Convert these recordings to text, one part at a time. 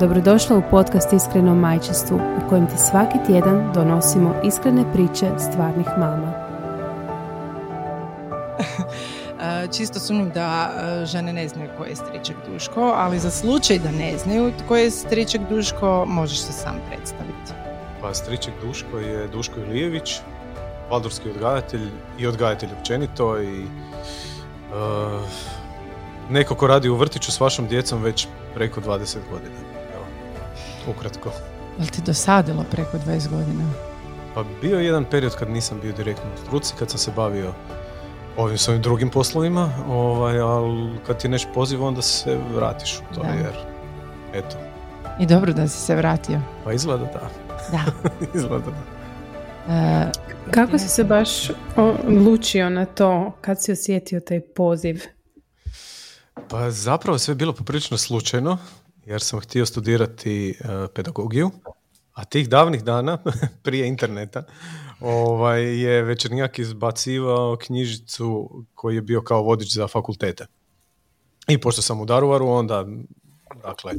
Dobrodošla u podcast Iskreno majčestvu u kojem ti svaki tjedan donosimo iskrene priče stvarnih mama. Čisto sumnjam da e, žene ne znaju ko je stričak Duško, ali za slučaj da ne znaju tko je stričak Duško, možeš se sam predstaviti. Pa stričak Duško je Duško Ilijević, valdorski odgajatelj i odgajatelj općenito i uh, neko ko radi u vrtiću s vašom djecom već preko 20 godina. Ukratko. Jel ti dosadilo preko 20 godina? Pa bio je jedan period kad nisam bio direktno u struci, kad sam se bavio ovim svojim drugim poslovima, ovaj, ali kad ti nešto poziva onda se vratiš u to, Da. jer eto, I dobro da si se vratio. pa izgleda da. Da. izgleda da. E, Kako si se baš odlučio na to kad si osjetio taj poziv? Pa zapravo sve je bilo poprilično slučajno, jer sam htio studirati e, pedagogiju, a tih davnih dana, prije interneta, ovaj, je Večernjak izbacivao knjižicu koji je bio kao vodič za fakultete. I pošto sam u Daruvaru, onda, dakle,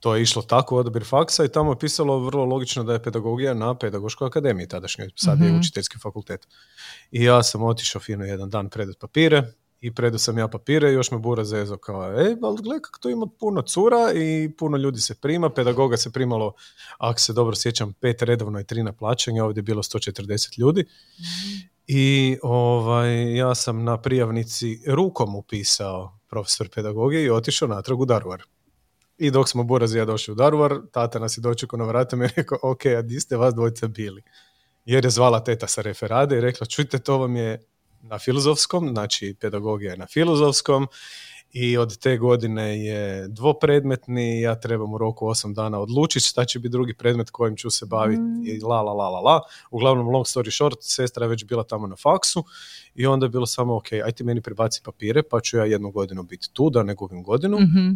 to je išlo tako odabir faksa i tamo je pisalo vrlo logično da je pedagogija na pedagoškoj akademiji tadašnjoj, sad je Mhm. učiteljski fakultet. I ja sam otišao fino jedan dan predat papire i predao sam ja papire i još me Bura zezo kao, e, ali gle kako to ima puno cura i puno ljudi se prima, pedagoga se primalo, ako se dobro sjećam, pet redovno i tri na plaćanje, ovdje je bilo 140 ljudi. I ovaj, ja sam na prijavnici rukom upisao profesor pedagogije i otišao natrag u Daruvar. I dok smo Buraz i ja došli u Daruvar, tata nas je dočekao na vratima i rekao, ok, a di ste vas dvojica bili? Jer je zvala teta sa referade i rekla, čujte, to vam je na filozofskom, znači pedagogija je na filozofskom i od te godine je dvopredmetni, ja trebam u roku osam dana odlučiti šta će biti drugi predmet kojim ću se baviti i la la la la la. Uglavnom, long story short, sestra je već bila tamo na faksu i onda je bilo samo, ok, aj ti meni prebaci papire, pa ću ja jednu godinu biti tu, da ne gubim godinu. mhm.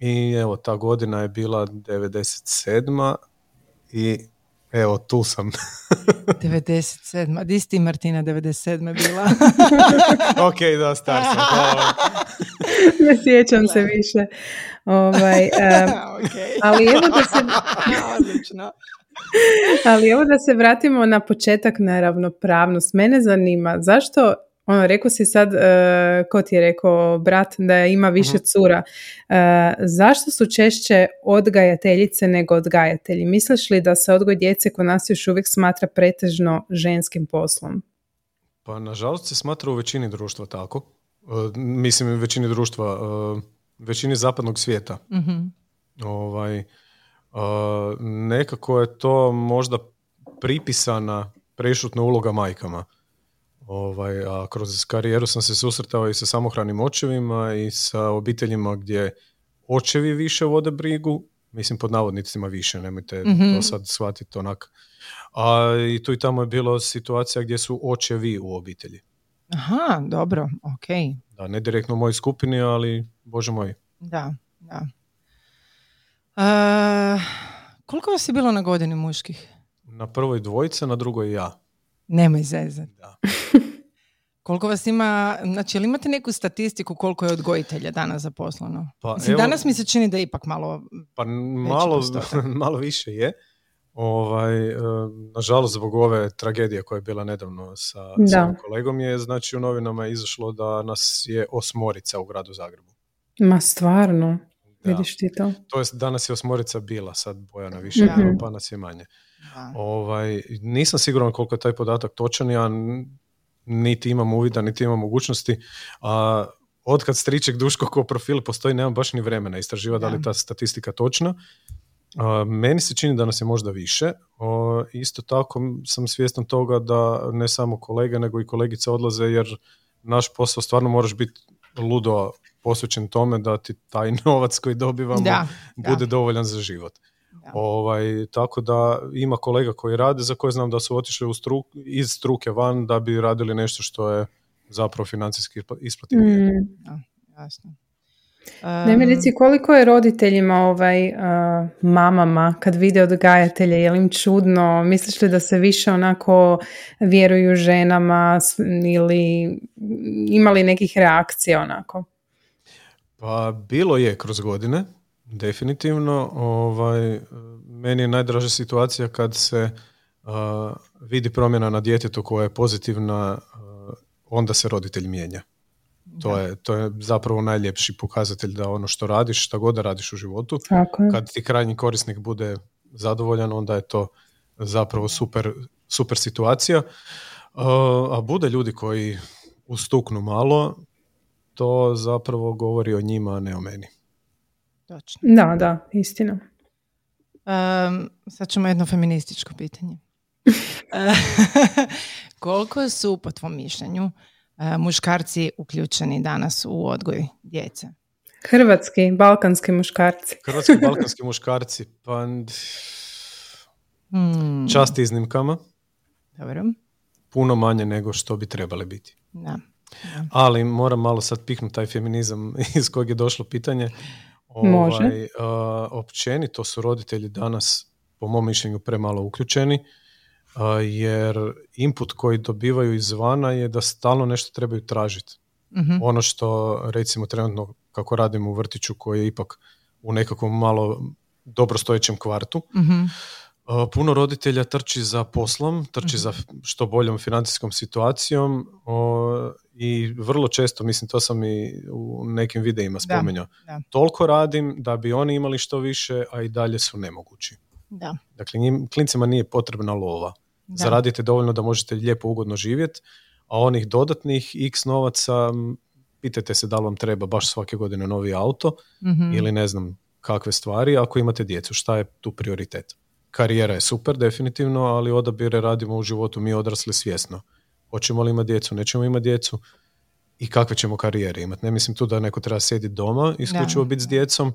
I evo, ta godina je bila 97. I evo, tu sam. 97. Di si ti Martina 97. bila? ok, da, star sam. ne sjećam se više. Ovaj, em, okay. ali evo da se Odlično. Ali evo da se vratimo na početak na ravnopravnost. Mene zanima zašto, ono, rekao si sad, e, ko ti je rekao, brat, da ima više Mhm. cura. E, zašto su češće odgajateljice nego odgajatelji? Misliš li da se odgoj djece kod nas još uvijek smatra pretežno ženskim poslom? Pa, nažalost, se smatra u većini društva tako. E, mislim, u većini društva, većini zapadnog svijeta. Mhm. Ovaj, nekako je to možda pripisana prešutna uloga majkama. Ovaj, a kroz karijeru sam se susretao i sa samohranim očevima i sa obiteljima gdje očevi više vode brigu, mislim pod navodnicima više, nemojte Mhm. to sad shvatiti onak. A i tu i tamo je bilo situacija gdje su očevi u obitelji. Aha, dobro, ok. Da, ne direktno u mojoj skupini, ali bože moj. Da, da. E, koliko vas je bilo na godini muških? Na prvoj dvojica, na drugoj ja. Nemoj zezat. Da. Koliko vas ima, znači, jel imate neku statistiku koliko je odgojitelja danas zaposleno? Pa, Mislim, evo- danas mi se čini da je ipak malo... Pa malo, malo više je. Ovaj, e, nažalost, zbog ove tragedije koja je bila nedavno sa Da. kolegom je, znači u novinama je izašlo da nas je osmorica u gradu Zagrebu. Ma stvarno, Da. vidiš ti to? To jest danas je osmorica bila, sad Bojana više Mhm. nema, pa nas je manje. Da. Ovaj, nisam siguran koliko je taj podatak točan, ja niti imam uvida, niti imam mogućnosti, a otkad striček Duško ko profil postoji, nemam baš ni vremena istraživati da li ta statistika točna. A, meni se čini da nas je možda više. O, isto tako sam svjestan toga da ne samo kolege, nego i kolegice odlaze, jer naš posao stvarno moraš biti ludo posvećen tome da ti taj novac koji dobivamo Da, bude da. dovoljan za život. Ovaj, tako da ima kolega koji rade za koje znam da su otišli u struk, iz struke van da bi radili nešto što je zapravo financijski isplativije. Mm. jasno. Ne mi reci koliko je roditeljima ovaj, mamama kad vide odgajatelje, je li im čudno, misliš li da se više onako vjeruju ženama ili imali nekih reakcija onako? Pa bilo je kroz godine, definitivno. Ovaj, meni je najdraža situacija kad se vidi promjena na djetetu koja je pozitivna, onda se roditelj mijenja. To je, to je zapravo najljepši pokazatelj da ono što radiš, šta god da radiš u životu, kad ti krajnji korisnik bude zadovoljan, onda je to zapravo super, super situacija. A bude ljudi koji ustuknu malo, to zapravo govori o njima, a ne o meni. Točno. Da, da, istina. Um, sad ćemo jedno feminističko pitanje. Koliko su, po tvom mišljenju, E, muškarci uključeni danas u odgoj djece? Hrvatski, balkanski muškarci. Hrvatski, balkanski muškarci, pa hmm. čast iznimkama. Dobro. Puno manje nego što bi trebali biti. Da. Ali moram malo sad piknuti taj feminizam iz kojeg je došlo pitanje. Ovaj, Može. Uh, općenito su roditelji danas, po mom mišljenju, premalo uključeni jer input koji dobivaju izvana je da stalno nešto trebaju tražiti. mm Ono što recimo trenutno kako radimo u vrtiću koji je ipak u nekakvom malo dobrostojećem kvartu, mm puno roditelja trči za poslom, trči mhm. za što boljom financijskom situacijom i vrlo često, mislim to sam i u nekim videima spomenuo, toliko radim da bi oni imali što više, a i dalje su nemogući. Da. Dakle, njim, klincima nije potrebna lova. Da. Zaradite dovoljno da možete lijepo ugodno živjeti, a onih dodatnih x novaca, pitajte se da li vam treba baš svake godine novi auto mm ili ne znam kakve stvari, ako imate djecu, šta je tu prioritet? Karijera je super, definitivno, ali odabire radimo u životu mi odrasli svjesno. Hoćemo li imati djecu, nećemo imati djecu i kakve ćemo karijere imati. Ne mislim tu da neko treba sjediti doma, isključivo biti s djecom,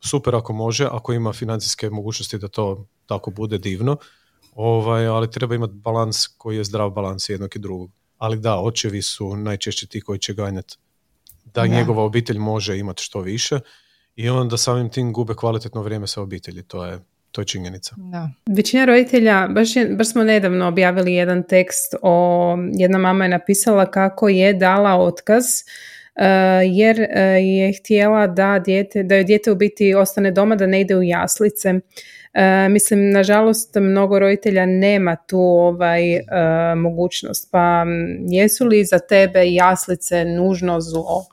super ako može, ako ima financijske mogućnosti da to tako bude divno, ovaj, ali treba imati balans koji je zdrav balans jednog i drugog. Ali da, očevi su najčešće ti koji će ganjati da, njegova obitelj može imati što više i onda samim tim gube kvalitetno vrijeme sa obitelji. To je, to je činjenica. Da. Većina roditelja, baš, je, baš smo nedavno objavili jedan tekst o, jedna mama je napisala kako je dala otkaz Uh, jer uh, je htjela da, dijete, da joj dijete u biti ostane doma, da ne ide u jaslice. Uh, mislim, nažalost, mnogo roditelja nema tu ovaj mogućnost. Pa jesu li za tebe jaslice nužno zlo?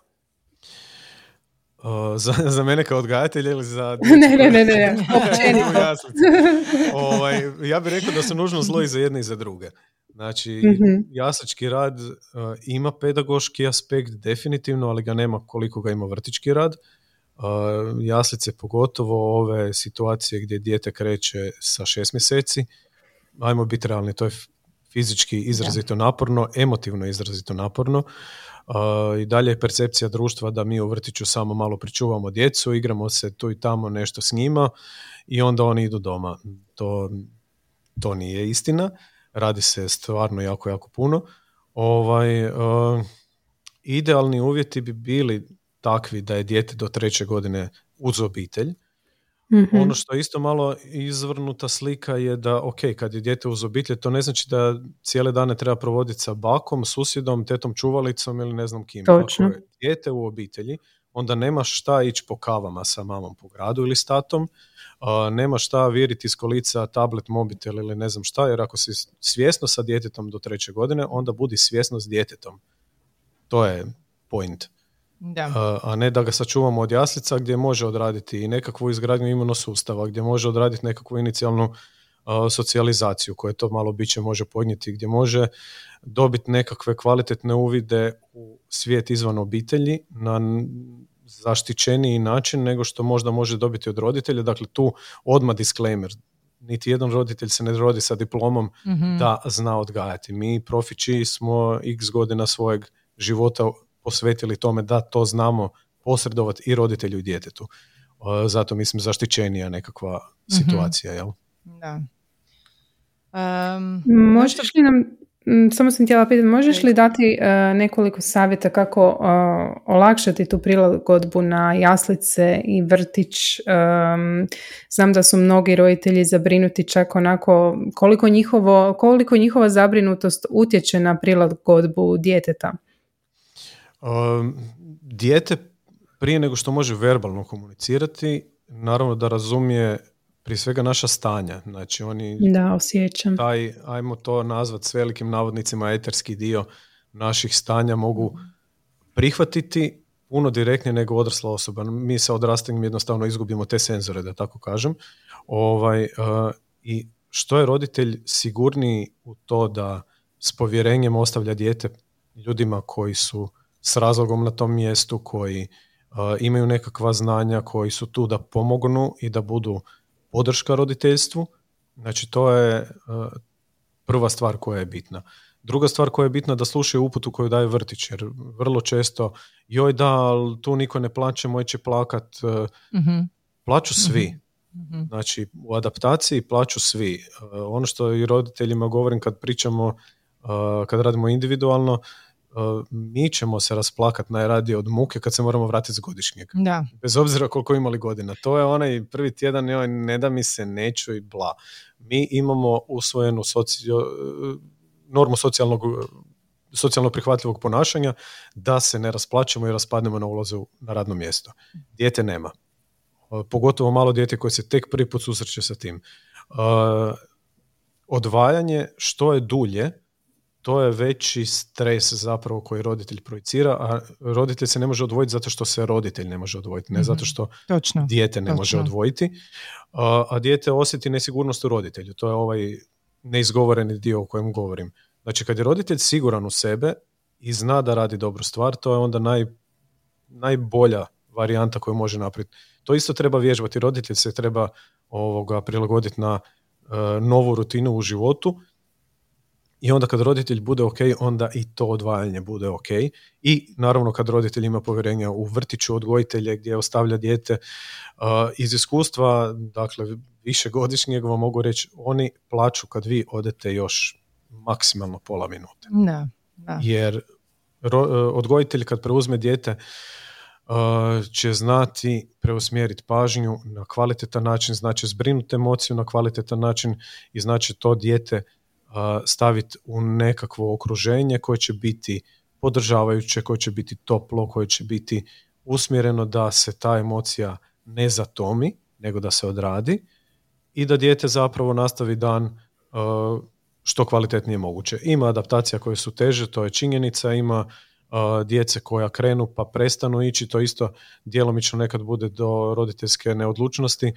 Za, za mene kao odgajatelja ili za... ne, ne, ne, ne, ovaj, ja bih rekao da su nužno zlo i za jedne i za druge. Znači, mm rad uh, ima pedagoški aspekt definitivno, ali ga nema koliko ga ima vrtički rad. Uh, jaslice pogotovo ove situacije gdje dijete kreće sa šest mjeseci, ajmo biti realni, to je fizički izrazito naporno, emotivno izrazito naporno. Uh, I dalje je percepcija društva da mi u vrtiću samo malo pričuvamo djecu, igramo se tu i tamo nešto s njima i onda oni idu doma. To, to nije istina radi se stvarno jako, jako puno. Ovaj, uh, idealni uvjeti bi bili takvi da je dijete do treće godine uz obitelj. Mm Ono što je isto malo izvrnuta slika je da, ok, kad je dijete uz obitelj, to ne znači da cijele dane treba provoditi sa bakom, susjedom, tetom čuvalicom ili ne znam kim. Točno. Ako je dijete u obitelji, onda nema šta ići po kavama sa mamom po gradu ili s tatom, nema šta vjeriti iz kolica tablet, mobitel ili ne znam šta, jer ako si svjesno sa djetetom do treće godine, onda budi svjesno s djetetom. To je point. Da. A ne da ga sačuvamo od jaslica gdje može odraditi i nekakvu izgradnju imunosustava, gdje može odraditi nekakvu inicijalnu socijalizaciju koje to malo biće može podnijeti, gdje može dobiti nekakve kvalitetne uvide u svijet izvan obitelji na zaštićeniji način nego što možda može dobiti od roditelja. Dakle, tu odmah disclaimer. Niti jedan roditelj se ne rodi sa diplomom mhm. da zna odgajati. Mi profići smo x godina svojeg života posvetili tome da to znamo posredovati i roditelju i djetetu. zato mislim zaštićenija nekakva situacija, jel? Da. Um, Možeš li nam samo sam htjela pitati, možeš li dati e, nekoliko savjeta kako uh, olakšati tu prilagodbu na jaslice i vrtić? znam da su mnogi roditelji zabrinuti čak onako koliko, njihovo, koliko njihova zabrinutost utječe na prilagodbu djeteta? Dijete prije nego što može verbalno komunicirati, naravno da razumije prije svega naša stanja. Znači oni da, osjećam. taj, ajmo to nazvat s velikim navodnicima, eterski dio naših stanja mogu prihvatiti puno direktnije nego odrasla osoba. Mi sa odrastanjem jednostavno izgubimo te senzore, da tako kažem. Ovaj, uh, I što je roditelj sigurniji u to da s povjerenjem ostavlja dijete ljudima koji su s razlogom na tom mjestu, koji uh, imaju nekakva znanja, koji su tu da pomognu i da budu podrška roditeljstvu. Znači to je e, prva stvar koja je bitna. Druga stvar koja je bitna da slušaju uputu koju daje vrtić, jer vrlo često joj da, ali tu niko ne plaće, moj će plakat. mm Plaću svi. mm Znači u adaptaciji plaću svi. E, ono što i roditeljima govorim kad pričamo, kad radimo individualno, E, mi ćemo se rasplakati najradije od muke kad se moramo vratiti s godišnjeg. Da. Bez obzira koliko imali godina. To je onaj prvi tjedan, joj, ne da mi se neću i bla. Mi imamo usvojenu socio, normu socijalnog socijalno prihvatljivog ponašanja da se ne rasplaćemo i raspadnemo na ulazu na radno mjesto. Dijete nema. E, pogotovo malo dijete koje se tek prvi put susreće sa tim. E, odvajanje što je dulje, to je veći stres zapravo koji roditelj projicira, a roditelj se ne može odvojiti zato što se roditelj ne može odvojiti, ne zato mhm. što Točno. dijete ne može odvojiti, a, a dijete osjeti nesigurnost u roditelju. To je ovaj neizgovoreni dio o kojem govorim. Znači kad je roditelj siguran u sebe i zna da radi dobru stvar, to je onda naj, najbolja varijanta koju može napraviti. To isto treba vježbati. Roditelj se treba ovoga prilagoditi na e, novu rutinu u životu i onda kad roditelj bude ok, onda i to odvajanje bude ok. I naravno kad roditelj ima povjerenja u vrtiću odgojitelje gdje ostavlja dijete, uh, iz iskustva, dakle višegodišnjeg vam mogu reći, oni plaću kad vi odete još maksimalno pola minute. Da, da. Jer ro, uh, odgojitelj kad preuzme dijete uh, će znati preusmjeriti pažnju na kvalitetan način, znači zbrinuti emociju na kvalitetan način i znači to dijete staviti u nekakvo okruženje koje će biti podržavajuće, koje će biti toplo, koje će biti usmjereno da se ta emocija ne zatomi, nego da se odradi i da dijete zapravo nastavi dan što kvalitetnije moguće. Ima adaptacija koje su teže, to je činjenica, ima djece koja krenu pa prestanu ići, to isto djelomično nekad bude do roditeljske neodlučnosti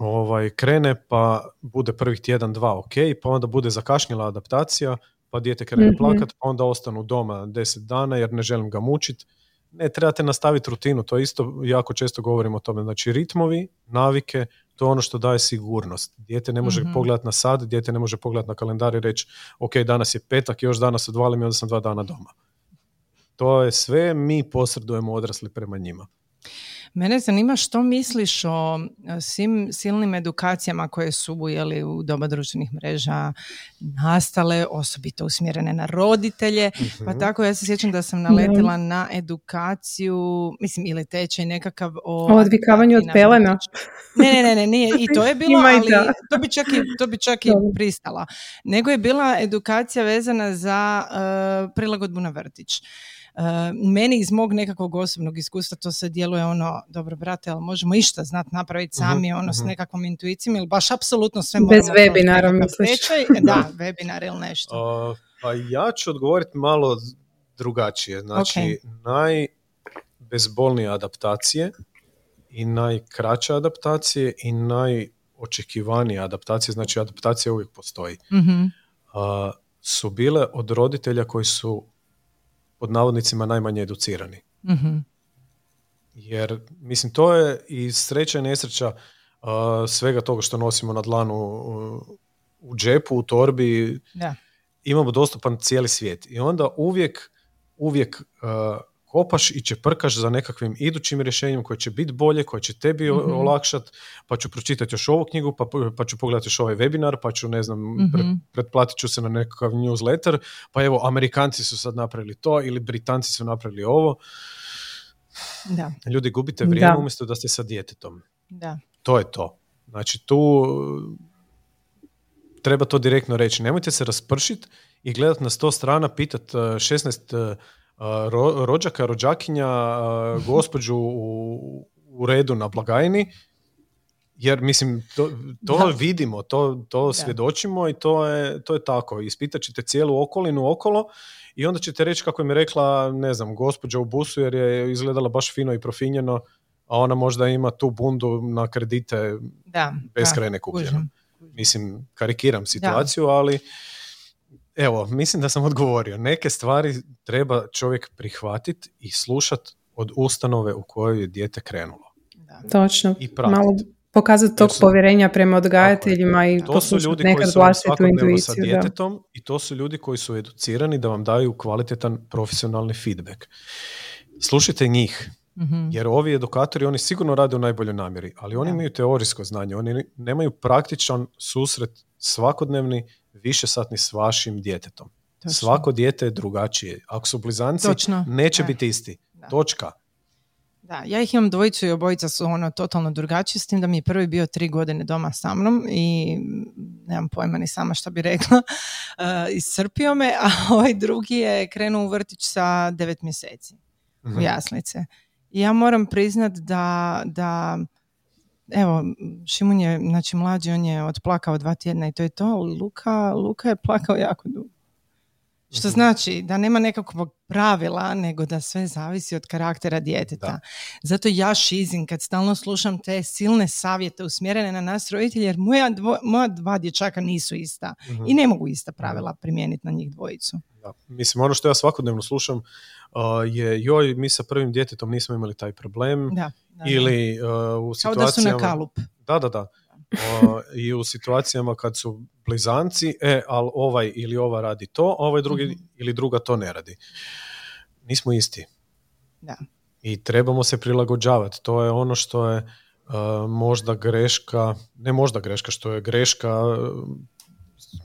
ovaj, krene pa bude prvih tjedan, dva ok, pa onda bude zakašnjela adaptacija, pa dijete krene mm plakat, pa onda ostanu doma deset dana jer ne želim ga mučiti. Ne, trebate nastaviti rutinu, to isto jako često govorimo o tome. Znači ritmovi, navike, to je ono što daje sigurnost. Dijete ne može mm pogledati na sad, dijete ne može pogledati na kalendar i reći ok, danas je petak, još danas odvalim i onda sam dva dana doma. To je sve, mi posredujemo odrasli prema njima. Mene zanima što misliš o e, svim silnim edukacijama koje su jeli, u doba društvenih mreža nastale, osobito usmjerene na roditelje. Pa mhm. tako ja se sjećam da sam naletila na edukaciju, mislim ili tečaj nekakav o... O odvikavanju od pelena. Ne, ne, ne, ne, nije. I to je bilo, ali to bi čak i, to bi čak i pristala. Nego je bila edukacija vezana za uh, prilagodbu na vrtić. Uh, meni iz mog nekakvog osobnog iskustva to se djeluje ono, dobro brate, ali možemo išta znat napraviti mhm, sami, ono s mhm. nekakvom intuicijom ili baš apsolutno sve moramo... Bez webinara misliš? Da, webinar ili nešto. Uh, pa ja ću odgovoriti malo drugačije. Znači, okay. najbezbolnije adaptacije i najkraće adaptacije i najočekivanije adaptacije, znači adaptacija uvijek postoji, mm su bile od roditelja koji su pod navodnicima najmanje educirani. mm Jer, mislim, to je i sreća i nesreća uh, svega toga što nosimo na dlanu uh, u džepu, u torbi. Da. Imamo dostupan cijeli svijet. I onda uvijek, uvijek uh, kopaš i čeprkaš za nekakvim idućim rješenjem koje će biti bolje, koje će tebi mm olakšati, pa ću pročitati još ovu knjigu, pa, pa ću pogledati još ovaj webinar, pa ću, ne znam, mm pretplatit ću se na nekakav newsletter, pa evo, Amerikanci su sad napravili to ili Britanci su napravili ovo. Da. Ljudi, gubite vrijeme umjesto da ste sa djetetom. Da. To je to. Znači, tu treba to direktno reći. Nemojte se raspršiti i gledati na sto strana, pitat 16 ro, rođaka, rođakinja, gospođu u, u redu na blagajni, jer mislim, to, to vidimo, to, to svjedočimo i to je, to je tako. Ispitat ćete cijelu okolinu okolo i onda ćete reći kako mi rekla, ne znam, gospođa u busu jer je izgledala baš fino i profinjeno, a ona možda ima tu bundu na kredite da, beskrajne kupljene. Mislim, karikiram situaciju, ali Evo, mislim da sam odgovorio. Neke stvari treba čovjek prihvatiti i slušati od ustanove u kojoj je dijete krenulo. Da. Točno. I Malo pokazati tog povjerenja prema odgajateljima i to su ljudi koji su svakodnevno sa djetetom i to su ljudi koji su educirani da vam daju kvalitetan profesionalni feedback. Slušajte njih, mhm. jer ovi edukatori, oni sigurno rade u najboljoj namjeri, ali oni imaju teorijsko znanje, oni nemaju praktičan susret svakodnevni više satni s vašim djetetom. Točno. Svako dijete je drugačije. Ako su blizanci, Točno. neće biti isti. Točka. Da, ja ih imam dvojicu i obojica su ono totalno drugačiji, s tim da mi je prvi bio tri godine doma sa mnom i nemam pojma ni sama što bi rekla, uh, iscrpio me, a ovaj drugi je krenuo u vrtić sa devet mjeseci u mhm. jaslice. I ja moram priznat da, da evo, Šimun je, znači mlađi, on je odplakao dva tjedna i to je to, Luka, Luka je plakao jako dugo. Što mhm. znači da nema nekakvog pravila, nego da sve zavisi od karaktera djeteta. Zato ja šizim kad stalno slušam te silne savjete usmjerene na nas roditelje, jer moja, moja dva dječaka nisu ista mhm. i ne mogu ista pravila primijeniti na njih dvojicu. Da. Mislim, ono što ja svakodnevno slušam uh, je joj, mi sa prvim djetetom nismo imali taj problem da, ili uh, u situacijama... Kao da su na kalup. Da, da, da. I u situacijama kad su blizanci, e, ali ovaj ili ova radi to, a ovaj drugi mhm. ili druga to ne radi. Nismo isti. Da. I trebamo se prilagođavati. To je ono što je uh, možda greška, ne možda greška, što je greška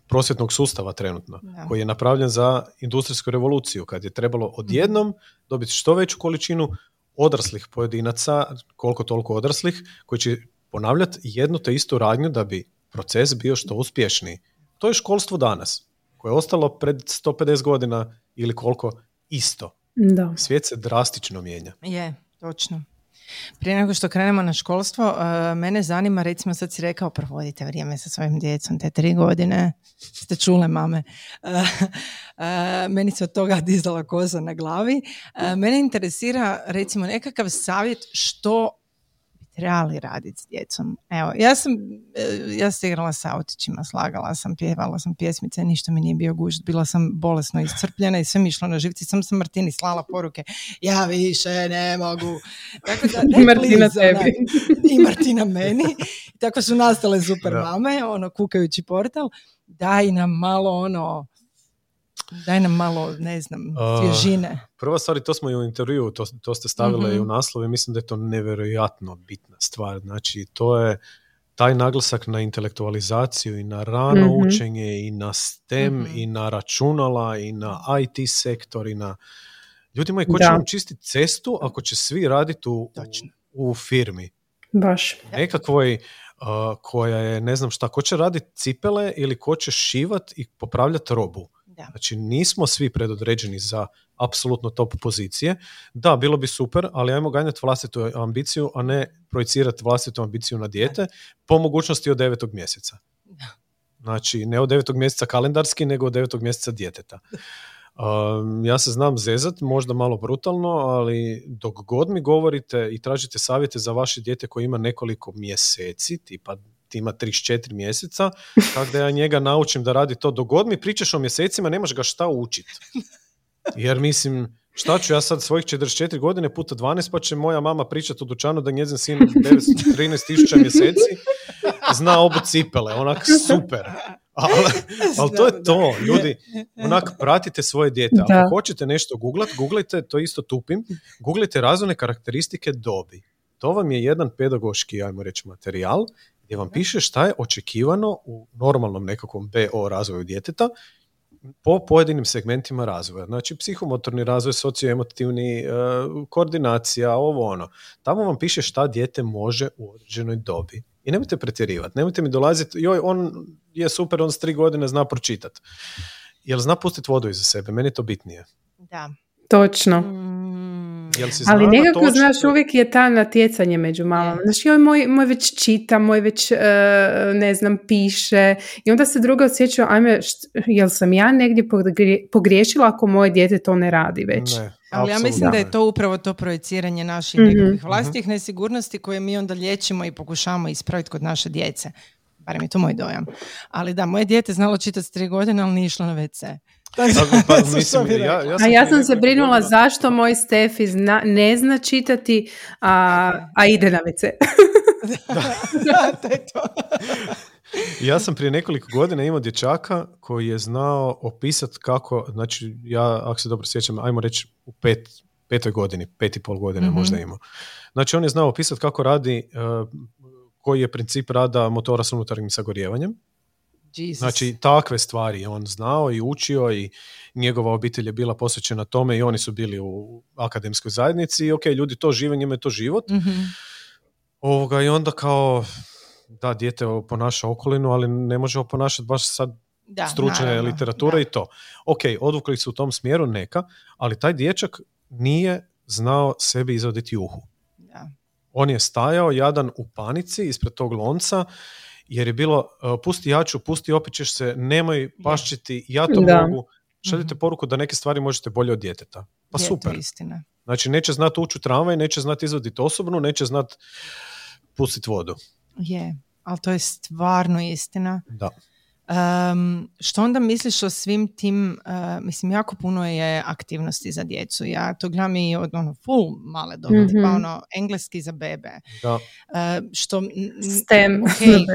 prosvjetnog sustava trenutno, koji je napravljen za industrijsku revoluciju, kad je trebalo odjednom dobiti što veću količinu odraslih pojedinaca, koliko toliko odraslih, koji će ponavljati jednu te istu radnju da bi proces bio što uspješniji. To je školstvo danas, koje je ostalo pred 150 godina ili koliko isto. Da. Svijet se drastično mijenja. Je, točno. Prije nego što krenemo na školstvo, uh, mene zanima, recimo sad si rekao, provodite vrijeme sa svojim djecom, te tri godine, ste čule mame. Uh, meni se od toga dizala koza na glavi. Mene interesira, recimo, nekakav savjet što trebali raditi s djecom. Evo, ja sam, e, ja sam igrala sa autićima, slagala sam, pjevala sam pjesmice, ništa mi nije bio gušt, bila sam bolesno iscrpljena i sve mi išlo na živci, sam sam Martini slala poruke, ja više ne mogu. Tako da, ne, I Martina tebi. I Martina meni. tako su nastale super mame, ono, kukajući portal, daj nam malo ono, Daj nam malo, ne znam, svježine. prva stvar, to smo i u intervju, to, to ste stavili i u naslovi, mislim da je to nevjerojatno bitna stvar. Znači, to je taj naglasak na intelektualizaciju i na rano mm učenje i na STEM mm i na računala i na IT sektor i na... Ljudi moji, ko će vam čistiti cestu ako će svi raditi u, u, firmi? Baš. Nekakvoj uh, koja je, ne znam šta, ko će raditi cipele ili ko će šivat i popravljati robu. Da. Znači nismo svi predodređeni za apsolutno top pozicije. Da, bilo bi super, ali ajmo ganjati vlastitu ambiciju, a ne projicirati vlastitu ambiciju na dijete po mogućnosti od devetog mjeseca. Znači, ne od devetog mjeseca kalendarski, nego od devetog mjeseca djeteta. Um, ja se znam zezat, možda malo brutalno, ali dok god mi govorite i tražite savjete za vaše dijete koje ima nekoliko mjeseci, tipa ima 34 mjeseca, tako da ja njega naučim da radi to. Dogod mi pričaš o mjesecima, nemaš ga šta učiti. Jer mislim, šta ću ja sad svojih 44 godine puta 12, pa će moja mama pričati u dućanu da njezin sin 13 tisuća mjeseci zna obu cipele, onak super. ali, ali to je to, ljudi, onak pratite svoje dijete. Ako hoćete nešto googlat, googlajte, to isto tupim, googlajte razvojne karakteristike dobi. To vam je jedan pedagoški, ajmo reći, materijal gdje vam piše šta je očekivano u normalnom nekakvom BO razvoju djeteta po pojedinim segmentima razvoja. Znači, psihomotorni razvoj, socioemotivni, e, koordinacija, ovo ono. Tamo vam piše šta dijete može u određenoj dobi. I nemojte pretjerivati, nemojte mi dolaziti, joj, on je super, on s tri godine zna pročitati. Jel zna pustiti vodu iza sebe? Meni je to bitnije. Da. Točno. Mm. Ali nekako, znaš, uvijek je ta natjecanje među malama. Znaš, joj, moj, moj već čita, moj već, uh, ne znam, piše. I onda se druga osjeća, ajme, jel sam ja negdje pogriješila ako moje dijete to ne radi već? Ne. Ali ja mislim da je to upravo to projeciranje naših mm nekakvih vlastih nesigurnosti koje mi onda liječimo i pokušavamo ispraviti kod naše djece. Barem je to moj dojam. Ali da, moje dijete znalo čitati s tri godine, ali nije išlo na WC. Pa, mislim, ja, ja A ja sam se brinula zašto moj Stefi zna, ne zna čitati, a, a ide na WC. da, to. ja sam prije nekoliko godina imao dječaka koji je znao opisati kako, znači ja, ako se dobro sjećam, ajmo reći u pet, petoj godini, pet i pol godine mm možda imao. Znači on je znao opisati kako radi, uh, koji je princip rada motora s unutarnjim sagorijevanjem. Jesus. Znači takve stvari je on znao i učio i njegova obitelj je bila posvećena tome i oni su bili u akademskoj zajednici i ok, ljudi to žive, njima je to život. mm Ovoga, I onda kao da, dijete ponaša okolinu, ali ne može oponašati baš sad da, stručne naravno, literature i to. Ok, odvukli su u tom smjeru neka, ali taj dječak nije znao sebi izvaditi uhu. Da. On je stajao jadan u panici ispred tog lonca jer je bilo e, pusti jaču, pusti opet ćeš se, nemoj pašćiti, ja to da. mogu. Šaljite mm poruku da neke stvari možete bolje od djeteta. Pa je, super. istina. Znači neće znati ući u tramvaj, neće znati izvaditi osobnu, neće znati pustiti vodu. Je, ali to je stvarno istina. Da. Um, što onda misliš o svim tim, uh, mislim, jako puno je aktivnosti za djecu. Ja to gledam i od ono, full male dobi, mm-hmm. pa ono, engleski za bebe. Da. Uh, što... STEM okay,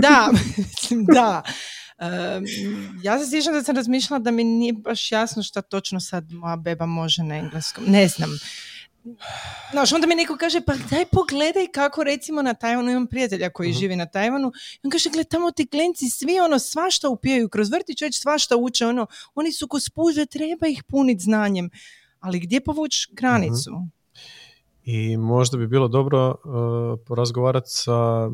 Da, mislim, da. Um, ja se sjećam da sam razmišljala da mi nije baš jasno šta točno sad moja beba može na engleskom. Ne znam. Znaš, onda mi neko kaže, pa daj pogledaj kako recimo na Tajvanu, imam prijatelja koji uh živi na Tajvanu, i on kaže, gled, tamo ti klenci svi ono svašta upijaju kroz vrtić, već svašta uče, ono, oni su ko spuže, treba ih puniti znanjem, ali gdje povući granicu? uh I možda bi bilo dobro uh, porazgovarati sa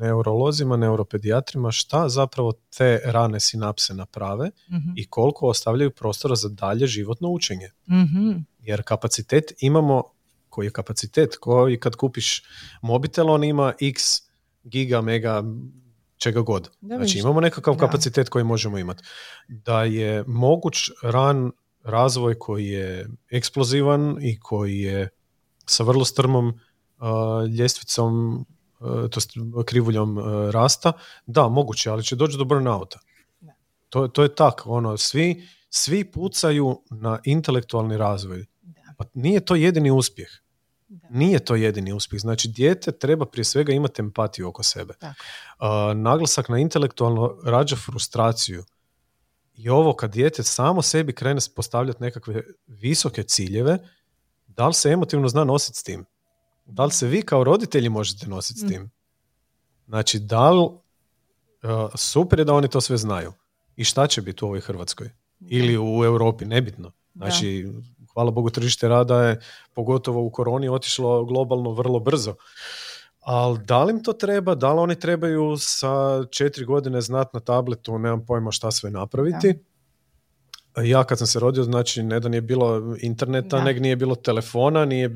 neurolozima, neuropedijatrima šta zapravo te rane sinapse naprave mhm. i koliko ostavljaju prostora za dalje životno učenje. Mhm. Jer kapacitet imamo, koji je kapacitet, koji kad kupiš mobitel, on ima x giga, mega, čega god. znači imamo nekakav kapacitet koji možemo imati. Da je moguć ran razvoj koji je eksplozivan i koji je sa vrlo strmom uh, ljestvicom to krivuljom e, rasta, da, moguće, ali će doći do burnouta. To, to je tako, ono, svi, svi pucaju na intelektualni razvoj. Pa nije to jedini uspjeh. Nije to jedini uspjeh. Znači, dijete treba prije svega imati empatiju oko sebe. Uh, naglasak na intelektualno rađa frustraciju. I ovo kad dijete samo sebi krene postavljati nekakve visoke ciljeve, da li se emotivno zna nositi s tim? Da li se vi kao roditelji možete nositi s mm. tim? Znači, da li, uh, super je da oni to sve znaju. I šta će biti u ovoj Hrvatskoj? Ili u Europi, nebitno. Znači, hvala Bogu, tržište rada je, pogotovo u koroni, otišlo globalno vrlo brzo. Ali da li im to treba? Da li oni trebaju sa četiri godine znati na tabletu, nemam pojma šta sve napraviti? Ja kad sam se rodio, znači ne da nije bilo interneta, da. nego nije bilo telefona, nije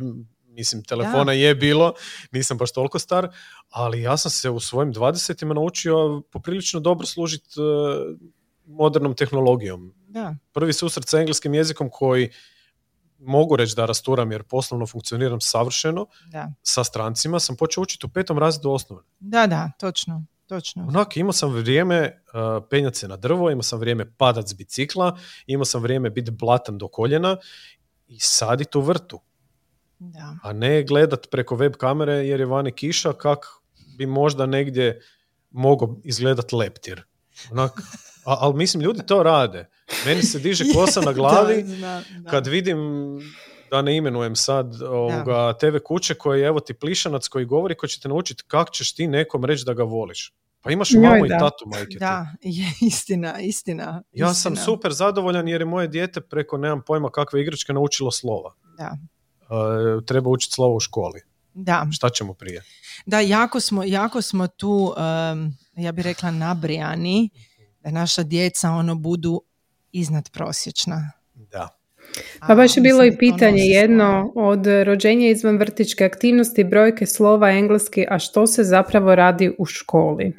Mislim, telefona je bilo, nisam baš toliko star, ali ja sam se u svojim dvadesetima naučio poprilično dobro služiti e, modernom tehnologijom. Da. Prvi susret sa engleskim jezikom koji mogu reći da rasturam jer poslovno funkcioniram savršeno da. sa strancima, sam počeo učiti u petom razredu osnovne. Da, da, točno. Točno. Onak, imao sam vrijeme uh, penjati se na drvo, imao sam vrijeme padat s bicikla, imao sam vrijeme biti blatan do koljena i saditi u vrtu. Da. A ne gledat preko web kamere jer je vani kiša kak bi možda negdje mogao izgledat leptir. Onak, ali mislim, ljudi to rade. Meni se diže kosa na glavi kad vidim da ne imenujem sad ovoga TV kuće koji evo ti plišanac koji govori koji će te naučiti kako ćeš ti nekom reći da ga voliš. Pa imaš mamu i tatu, majke. Da, je, istina, istina, Ja sam super zadovoljan jer je moje dijete preko, nemam pojma kakve igračke, naučilo slova. Da. Uh, treba učiti slovo u školi. Da. Šta ćemo prije? Da, jako smo, jako smo tu, ja bih rekla, nabrijani da naša djeca ono budu iznad prosječna. Da. Pa baš je bilo i pitanje jedno od rođenja izvan vrtičke aktivnosti, brojke slova engleski, a što se zapravo radi u školi?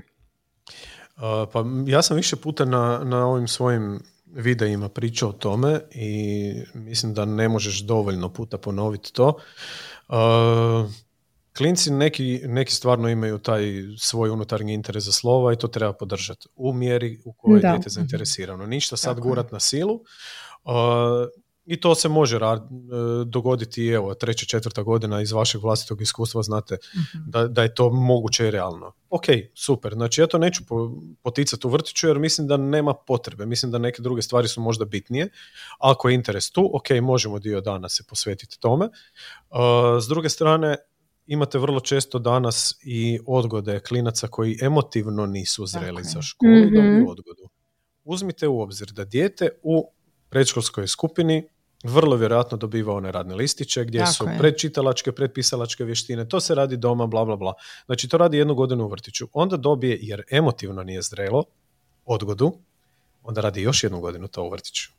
pa ja sam više puta na, na ovim svojim videima pričao o tome i mislim da ne možeš dovoljno puta ponoviti to. Uh, klinci neki, neki stvarno imaju taj svoj unutarnji interes za slova i to treba podržati u mjeri u kojoj je dijete zainteresirano. Ništa sad gurat na silu. Uh, i to se može e, dogoditi evo treća, četvrta godina iz vašeg vlastitog iskustva znate mhm. da, da je to moguće i realno. Ok, super. Znači ja to neću poticati u vrtiću jer mislim da nema potrebe. Mislim da neke druge stvari su možda bitnije. Ako je interes tu, ok, možemo dio dana se posvetiti tome. Uh, s druge strane, imate vrlo često danas i odgode klinaca koji emotivno nisu zreli za školu mm-hmm. odgodu. Uzmite u obzir da dijete u predškolskoj skupini vrlo vjerojatno dobiva one radne listiće gdje su je. predčitalačke, predpisalačke vještine, to se radi doma, bla, bla, bla. Znači to radi jednu godinu u vrtiću. Onda dobije, jer emotivno nije zrelo, odgodu, onda radi još jednu godinu to u vrtiću.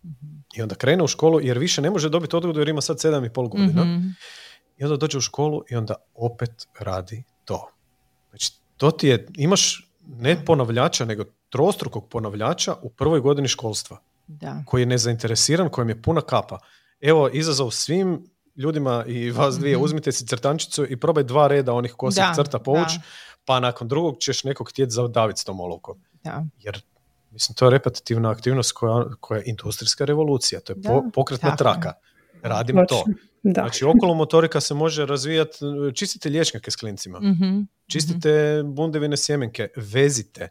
I onda krene u školu jer više ne može dobiti odgodu jer ima sad sedam i pol godina. mm I onda dođe u školu i onda opet radi to. Znači, to ti je, imaš ne ponavljača, nego trostrukog ponavljača u prvoj godini školstva. Da. Koji je nezainteresiran, kojem je puna kapa izazov izazov svim ljudima i vas dvije, mm uzmite si crtančicu i probaj dva reda onih kosih crta povući, pa nakon drugog ćeš nekog htjeti zadaviti s tom olovkom. Da. Jer mislim, to je repetitivna aktivnost koja, koja je industrijska revolucija, to je po, pokretna traka. Radim to. Da. Znači, okolo motorika se može razvijati, čistite liječnjake s klincima, mm čistite bundevine sjemenke, vezite,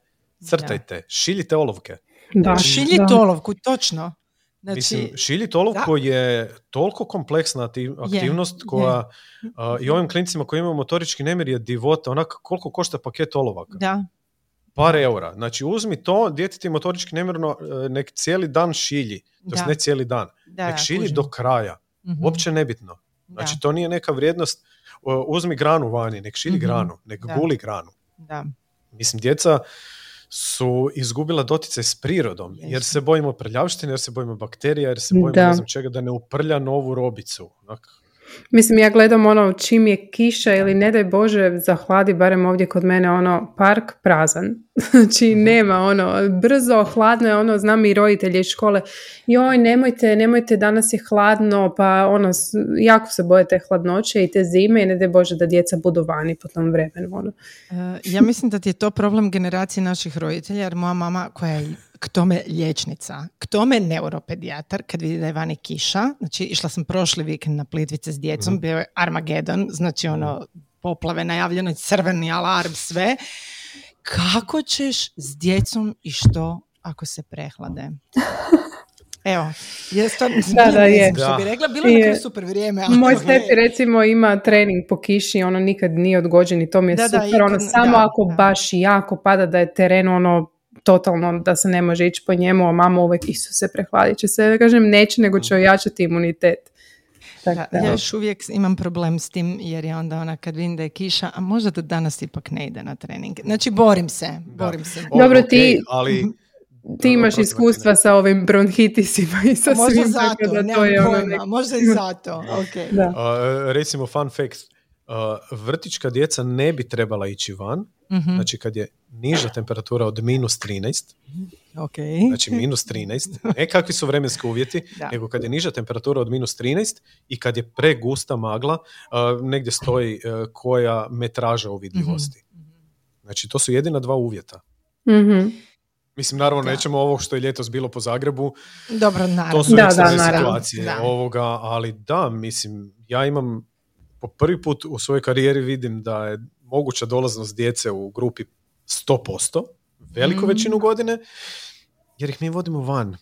crtajte, šiljite olovke. Da, znači, šiljite olovku, točno. Znači, Mislim, šiljit olovku je toliko kompleksna aktivnost koja i ovim klincima koji imaju motorički nemir je divota, onak koliko košta paket olovaka. Da. Par eura. Znači uzmi to, ti motorički nemirno, e, nek cijeli dan šilji. To ne cijeli dan. Da, nek šilji do kraja. mm Uopće nebitno. Znači to nije neka vrijednost. Uzmi granu vani, nek šilji mm granu, nek guli granu. Da. Mislim, djeca su izgubila doticaj s prirodom, jer se bojimo prljavštine, jer se bojimo bakterija, jer se bojimo da. ne znam čega da ne uprlja novu robicu. Mislim, ja gledam ono čim je kiša ili ne daj Bože zahladi, barem ovdje kod mene ono park prazan. znači mhm. nema ono, brzo, hladno je ono, znam i roditelji iz škole, joj nemojte, nemojte, danas je hladno, pa ono, jako se boje te hladnoće i te zime i ne daj Bože da djeca budu vani po tom vremenu. Ono. E, ja mislim da ti je to problem generacije naših roditelja, jer moja mama koja je k tome liječnica, k tome neuropedijatar, kad vidi da je vani kiša, znači išla sam prošli vikend na Plitvice s djecom, mm bio je Armagedon, znači ono poplave najavljeno, crveni alarm, sve. Kako ćeš s djecom i što ako se prehlade? Evo, je to, da, da, je. što bi rekla, bilo je super vrijeme. Ali Moj stepi recimo ima trening po kiši, ono nikad nije odgođen i to mi je da, super, da, ono samo ako baš jako pada da je teren ono totalno da se ne može ići po njemu, a mama uvijek se prehladit će se. kažem neće, nego će ojačati imunitet. da, ja još uvijek imam problem s tim jer je onda ona kad vidim da je kiša, a možda da danas ipak ne ide na trening. Znači borim se, borim se. Dobro, ti, ali ti imaš iskustva sa ovim bronhitisima i sa možda svim. Zato, da to je ono možda i zato. Okay. Da. Uh, recimo fun fact, vrtička djeca ne bi trebala ići van, Mm-hmm. Znači kad je niža temperatura od minus 13, okay. znači minus 13, ne kakvi su vremenski uvjeti, nego kad je niža temperatura od minus 13 i kad je pregusta magla, uh, negdje stoji uh, koja metraža u vidljivosti. Mm-hmm. Znači to su jedina dva uvjeta. Mm-hmm. Mislim, naravno, da. nećemo ovo što je ljetos bilo po Zagrebu. Dobro, naravno. To su da, da, situacije ovoga, ali da, mislim, ja imam po prvi put u svojoj karijeri vidim da je moguća dolaznost djece u grupi 100%, veliku mm. većinu godine, jer ih mi vodimo van.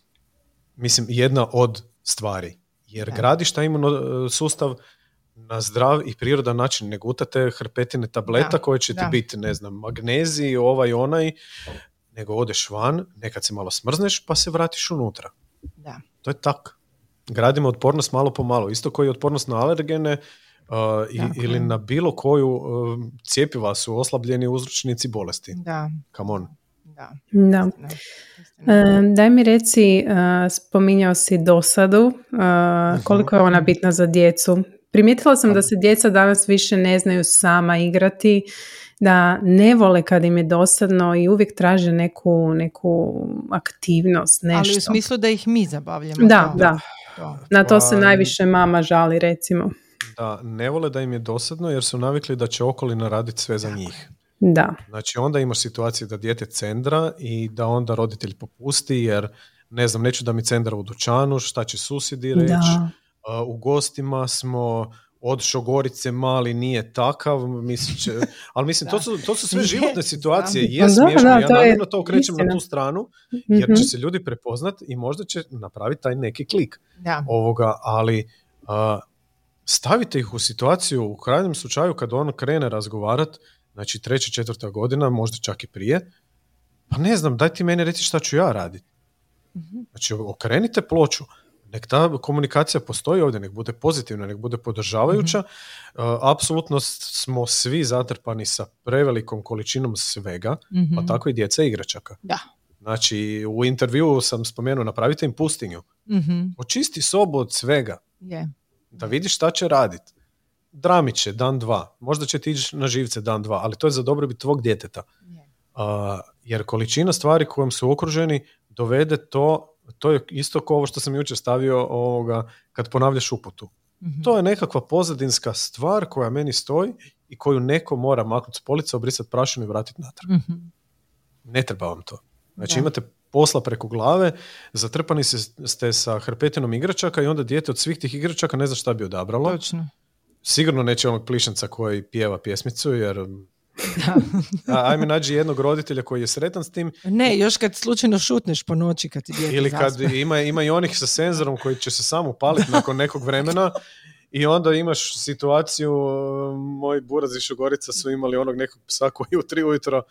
Mislim, jedna od stvari. Jer da. gradišta ima sustav na zdrav i prirodan način ne gutate hrpetine tableta koje će ti biti, ne znam, magneziji, ovaj, onaj, nego odeš van, nekad se malo smrzneš pa se vratiš unutra. Da. To je tak. Gradimo otpornost malo po malo. Isto koji otpornost na alergene uh, ili na bilo koju uh, cijepiva su oslabljeni uzročnici bolesti. Da. Come on. Da. da. E, daj mi reci, uh, spominjao si dosadu, uh, koliko je ona bitna za djecu? Primijetila sam da se djeca danas više ne znaju sama igrati, da ne vole kad im je dosadno i uvijek traže neku, neku aktivnost, nešto. Ali u smislu da ih mi zabavljamo. Da, da. Na to se pa, najviše mama žali, recimo. Da, ne vole da im je dosadno jer su navikli da će okolina raditi sve za njih. Da. Znači onda imaš situacije da dijete cendra i da onda roditelj popusti jer ne znam, neću da mi cendra u dućanu, šta će susjedi reći, u gostima smo, od Šogorice mali nije takav, mislim će, ali mislim, to su, to su sve životne situacije, je smiješno, ja namjerno to okrećem na tu stranu, jer će mhm. se ljudi prepoznat i možda će napraviti taj neki klik ovoga, ali stavite ih u situaciju, u krajnjem slučaju kad on krene razgovarat, znači treća, četvrta godina, možda čak i prije, pa ne znam, daj ti meni reći šta ću ja raditi. Mhm. Znači, okrenite ploču, nek ta komunikacija postoji ovdje, nek bude pozitivna, nek bude podržavajuća. mm apsolutno smo svi zatrpani sa prevelikom količinom svega, pa mhm. tako i djeca igračaka. Da. Znači, u intervju sam spomenuo, napravite im pustinju. mm Očisti sobu od svega. Yeah. Da vidiš šta će raditi. Dramiće, će dan dva. Možda će ti ići na živce dan dva, ali to je za dobrobit tvog djeteta. Yeah. jer količina stvari kojom su okruženi dovede to to je isto kao ovo što sam jučer stavio ovoga, kad ponavljaš uputu. mm To je nekakva pozadinska stvar koja meni stoji i koju neko mora maknuti s polica, obrisati prašinu i vratiti natrag. mm Ne treba vam to. Znači imate posla preko glave, zatrpani ste sa hrpetinom igračaka i onda dijete od svih tih igračaka ne zna šta bi odabralo. Točno. Sigurno neće onog plišanca koji pjeva pjesmicu, jer A, ajme nađi jednog roditelja koji je sretan s tim. Ne, još kad slučajno šutneš po noći kad ti Ili kad ima, ima i onih sa senzorom koji će se samo upaliti nakon nekog vremena i onda imaš situaciju, moji burazi Šugorica su imali onog nekog psa koji u tri ujutro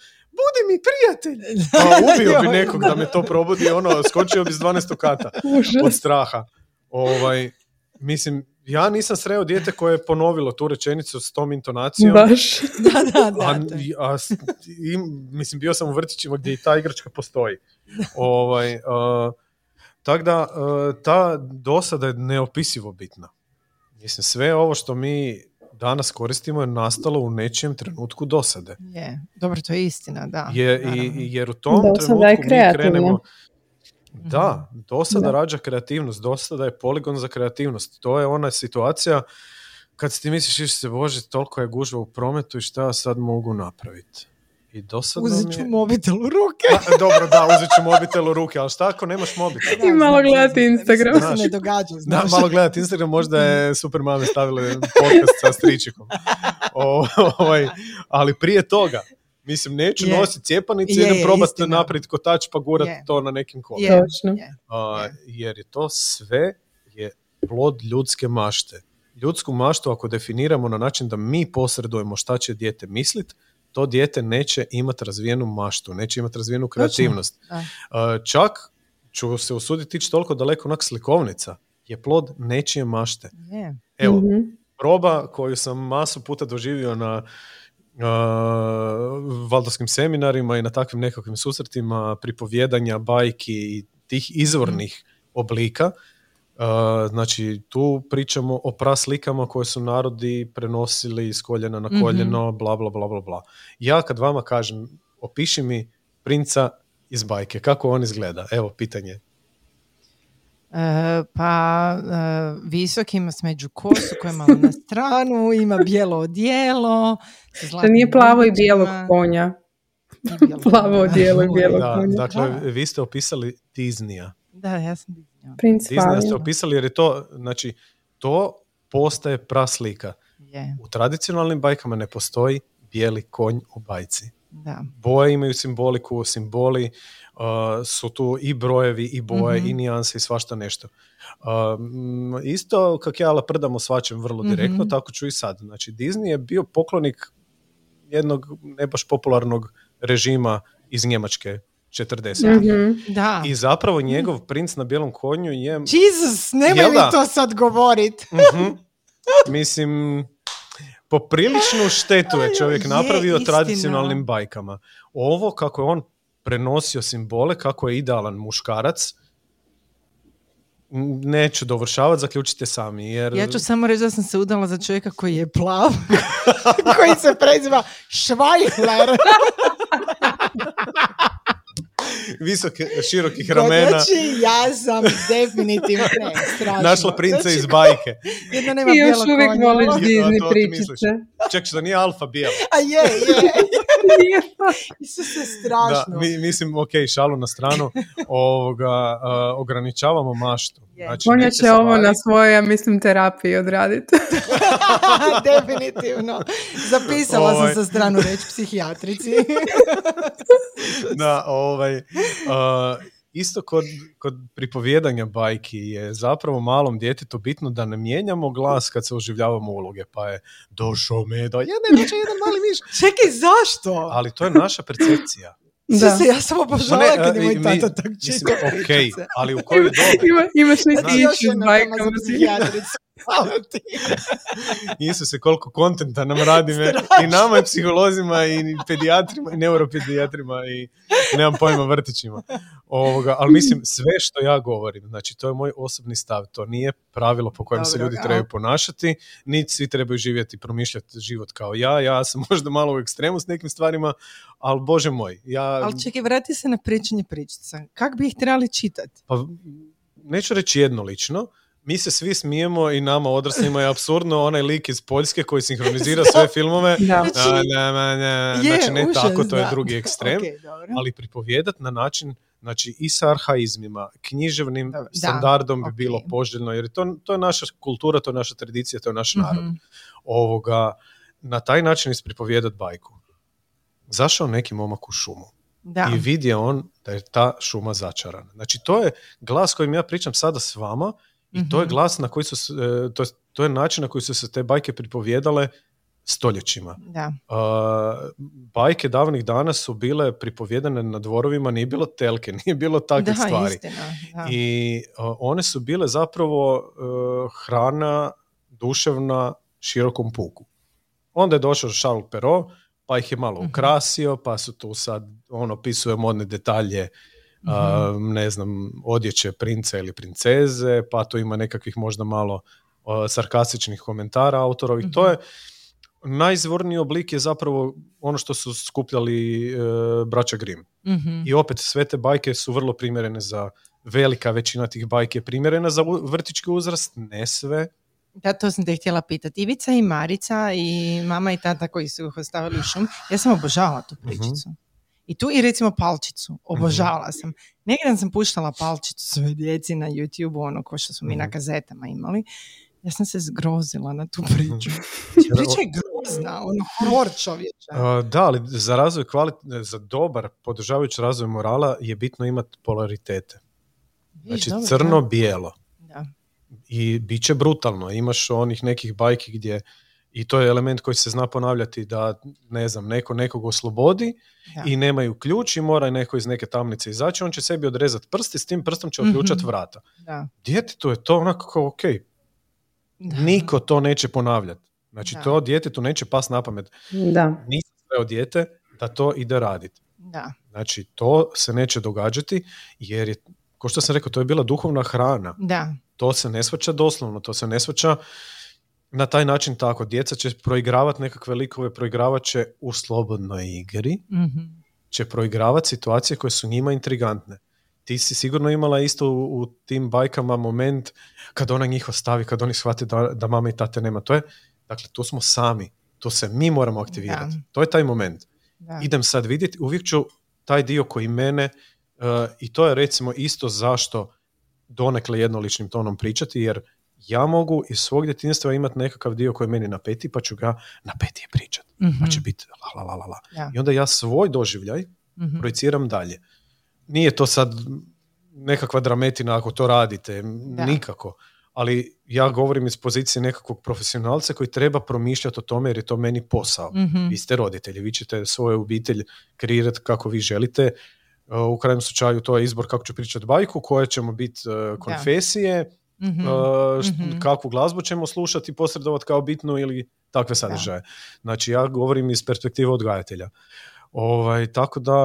mi prijatelj! Pa ubio bi nekog da me to probudi, ono, skočio bi s 12 kata od straha. Ovaj, mislim, ja nisam sreo dijete koje je ponovilo tu rečenicu s tom intonacijom. Baš. da, da, da. A, mislim, bio sam u vrtićima gdje i ta igračka postoji. ovaj, uh, tako da, ta dosada je neopisivo bitna. Mislim, sve ovo što mi danas koristimo je nastalo u nečijem trenutku dosade. Je, dobro, to je istina, da. Je, i, jer u tom trenutku mi krenemo... Da, mhm. dosada da. rađa kreativnost, dosada je poligon za kreativnost. To je ona situacija kad ti misliš, se bože, toliko je gužva u prometu i šta ja sad mogu napraviti. I dosadno uzet ću je... mobitel u ruke. A, dobro, da, uzet ću mobitel u ruke, ali šta ako nemaš mobitel? I malo gledati Instagram. Znaš, ne događa, znaš. Da, malo gledati Instagram, možda je super mame stavile podcast sa stričikom. O, ovaj, ali prije toga, Mislim, neću yeah. nositi cijepanice, idem probati napraviti kotač pa gurat to na nekim kolima. Yeah. jer je to sve je plod ljudske mašte. Ljudsku maštu ako definiramo na način da mi posredujemo šta će dijete mislit, to dijete neće imati razvijenu maštu, neće imati razvijenu kreativnost. čak ću se usuditi ići toliko daleko, onak slikovnica je plod nečije mašte. Evo, mm proba koju sam masu puta doživio na uh, valdarskim seminarima i na takvim nekakvim susretima pripovjedanja, bajki i tih izvornih oblika. Uh, znači, tu pričamo o praslikama koje su narodi prenosili iz koljena na koljeno, mm bla, bla, bla, bla, bla. Ja kad vama kažem, opiši mi princa iz bajke, kako on izgleda? Evo, pitanje. E, pa e, visok ima smeđu kosu koja je malo na stranu, ima bijelo odijelo. To nije plavo i bijelog konja. plavo odijelo i bijelog da, konja. Dakle, vi ste opisali Disneya. Da, ja sam. Prince Disneya ste opisali jer je to, znači, to postaje praslika. Yeah. U tradicionalnim bajkama ne postoji bijeli konj u bajci. Da. Boje imaju simboliku, simboli uh, su tu i brojevi, i boje, i mhm. nijanse, i svašta nešto. Uh, isto, kak ja laprdam o svačem vrlo direktno, mm tako ću i sad. Znači, Disney je bio poklonik jednog ne baš popularnog režima iz Njemačke 40. Mm-hmm. Da. I zapravo njegov princ na bijelom konju je... Jesus, nemoj mi to sad govorit. mm Mislim, popriličnu štetu je čovjek napravio tradicionalnim bajkama. Ovo kako je on prenosio simbole, kako je idealan muškarac, neću dovršavati, zaključite sami. Jer... Ja ću samo reći da sam se udala za čovjeka koji je plav, koji se preziva Švajhler. visoke, širokih ramena. Znači, ja sam definitivno ne, strašno. Našla princa znači, iz bajke. Jedna nema I još uvijek voliš Disney pričice. Ček, što nije alfa bijela. A je, je. Isuse, strašno. Da, mi, mislim, ok, šalu na stranu, ovoga, uh, ograničavamo maštu. Znači, On će ovo na svojoj, ja mislim, terapiji odraditi. Definitivno. Zapisala sam ovaj. sa stranu reći psihijatrici. da, ovaj, uh, isto kod, kod pripovjedanja bajki je zapravo malom djetetu bitno da ne mijenjamo glas kad se oživljavamo uloge, pa je došao medo, jedan, jedan mali miš. Čekaj, zašto? Ali to je naša percepcija. Da. Se, ja sam obožavala kad je moj tata tak čitao Ok, ali u kojoj dobi? Ima, imaš neki ići s bajkama. Isuse, koliko kontenta nam radi me. I nama, i psiholozima, i pedijatrima, i neuropedijatrima, i nemam pojma vrtićima. Ovoga, ali mislim, sve što ja govorim, znači to je moj osobni stav, to nije pravilo po kojem se ljudi trebaju ponašati, niti svi trebaju živjeti, promišljati život kao ja, ja sam možda malo u ekstremu s nekim stvarima, ali bože moj. Ja... Ali čekaj, vrati se na pričanje pričica. Kako bi ih trebali čitati? Pa, neću reći jednolično, mi se svi smijemo i nama odraslima je absurdno onaj lik iz Poljske koji sinhronizira sve filmove. Da. Znači, znači ne tako, to je drugi ekstrem. ali pripovjedat na način znači i sa arhaizmima, književnim standardom bi bilo poželjno, jer to, to je naša kultura, to je naša tradicija, to je naš narod. mm Ovoga, na taj način ispripovjedat bajku. Zašao neki momak u šumu da. i vidio on da je ta šuma začarana. Znači to je glas kojim ja pričam sada s vama i to je mhm. glas na koji su, e, to, to je način na koji su se te bajke pripovjedale stoljećima. Da. bajke davnih dana su bile pripovjedane na dvorovima, nije bilo telke, nije bilo takvih da, stvari. Istina, I one su bile zapravo e, hrana duševna širokom puku. Onda je došao Charles Perrault, pa ih je malo mhm. ukrasio, pa su tu sad, on opisuje modne detalje mm ne znam, odjeće princa ili princeze, pa to ima nekakvih možda malo sarkastičnih komentara autorovih. To mhm. je najzvorniji oblik je zapravo ono što su skupljali e, braća Grimm. mm I opet sve te bajke su vrlo primjerene za velika većina tih bajke je primjerena za vrtički uzrast, ne sve. Da, to sam te htjela pitati. Ivica i Marica i mama i tata koji su ih ostavili u šum. Ja sam obožavala tu pričicu. I tu i recimo palčicu. Obožavala sam. Negdje sam puštala palčicu svoje djeci na YouTube, ono ko što smo mi na kazetama imali. Ja sam se zgrozila na tu priču. Priča je grozna, ono horor čovječa. da, ali za razvoj kvalit, za dobar podržavajući razvoj morala je bitno imati polaritete. Znači crno-bijelo. Da. I bit će brutalno. Imaš onih nekih bajki gdje i to je element koji se zna ponavljati da, ne znam, neko nekog oslobodi i nemaju ključ i mora neko iz neke tamnice izaći, on će sebi odrezati prst i s tim prstom će otključati mm vrata. Da. Djetetu je to onako kao, ok, niko to neće ponavljati. Znači, to djetetu neće pas na pamet. Da. Nisam od dijete da to ide raditi. Da. Znači, to se neće događati jer je, kao što sam rekao, to je bila duhovna hrana. Da. To se ne svača doslovno, to se ne svača na taj način tako. Djeca će proigravati nekakve likove, proigravat će u slobodnoj igri, mm će proigravati situacije koje su njima intrigantne. Ti si sigurno imala isto u, tim bajkama moment kad ona njih ostavi, kad oni shvate da, da mama i tate nema. To je, dakle, tu smo sami. To se mi moramo aktivirati. To je taj moment. Idem sad vidjeti, uvijek ću taj dio koji mene, uh, i to je recimo isto zašto donekle jednoličnim tonom pričati, jer ja mogu iz svog djetinjstva imati nekakav dio koji meni napeti, pa ću ga napetije pričati. mm pa će biti la, la, la, la. I onda ja svoj doživljaj mm projiciram dalje. Nije to sad nekakva drametina ako to radite, nikako. Ali ja govorim iz pozicije nekakvog profesionalca koji treba promišljati o tome jer je to meni posao. mm Vi ste roditelji, vi ćete svoju obitelj kreirati kako vi želite. U krajnjem slučaju to je izbor kako ću pričati bajku, koje ćemo biti uh, konfesije, mm kakvu glazbu ćemo slušati, posredovati kao bitnu ili takve sadržaje. Znači ja govorim iz perspektive odgajatelja. Ovaj, tako da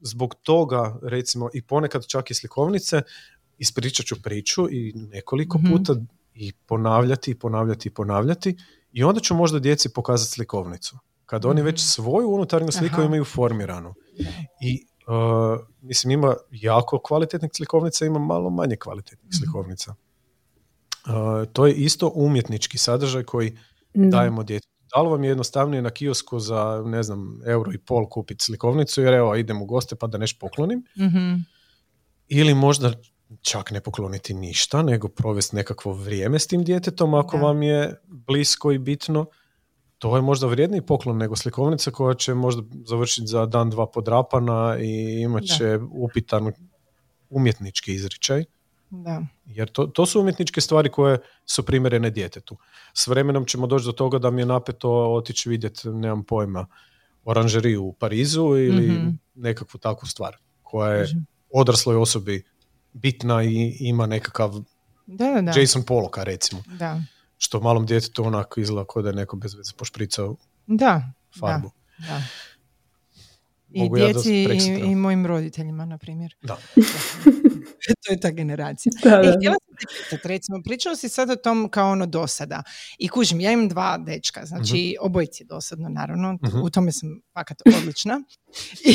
zbog toga recimo i ponekad čak i slikovnice ispričat ću priču i nekoliko mhm. puta i ponavljati i ponavljati i ponavljati i onda ću možda djeci pokazati slikovnicu. Kad oni već mhm. svoju unutarnju sliku imaju formiranu. I uh, mislim ima jako kvalitetnih slikovnica, ima malo manje kvalitetnih mhm. slikovnica. Uh, to je isto umjetnički sadržaj koji dajemo djeci. Da li vam je jednostavnije na kiosku za, ne znam, euro i pol kupiti slikovnicu jer evo idem u goste pa da nešto poklonim. mm Ili možda čak ne pokloniti ništa, nego provesti nekakvo vrijeme s tim djetetom ako vam je blisko i bitno. To je možda vrijedniji poklon nego slikovnica koja će možda završiti za dan dva podrapana i imat će upitan umjetnički izričaj. Da. Jer to, to su umjetničke stvari koje su primjerene djetetu. S vremenom ćemo doći do toga da mi je napeto otići vidjeti, nemam pojma, oranžeriju u Parizu ili mm nekakvu takvu stvar koja je odrasloj osobi bitna i ima nekakav da, da, da. Jason Pollock recimo. Da. Što malom djetetu onako izgleda kao da je neko bez veze pošpricao da, farbu. Da, da. I djeci i, i, mojim roditeljima, na primjer. Da. to je ta generacija. Da, da. I htjela sam te pitati, recimo, pričao si sad o tom kao ono dosada. I kužim, ja imam dva dečka, znači uh obojici dosadno, naravno, uh u tome sam fakat odlična.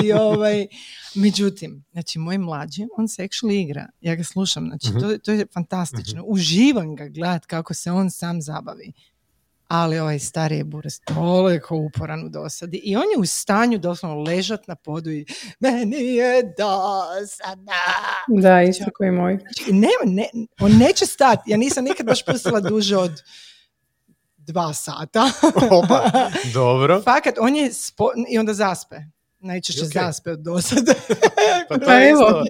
I, I, ovaj, međutim, znači, moj mlađi, on se actually igra. Ja ga slušam, znači, uh to, to je fantastično. Uživam ga gledat kako se on sam zabavi ali ovaj stari je buras toliko uporan u dosadi i on je u stanju doslovno ležat na podu i meni je dosada. Da, isto znači, koji moj. Znači, ne, ne, on neće stati. Ja nisam nikad baš pustila duže od dva sata. Opa, dobro. Fakat, on je spo... i onda zaspe. Najčešće okay. zaspe od dosade. pa to pa evo,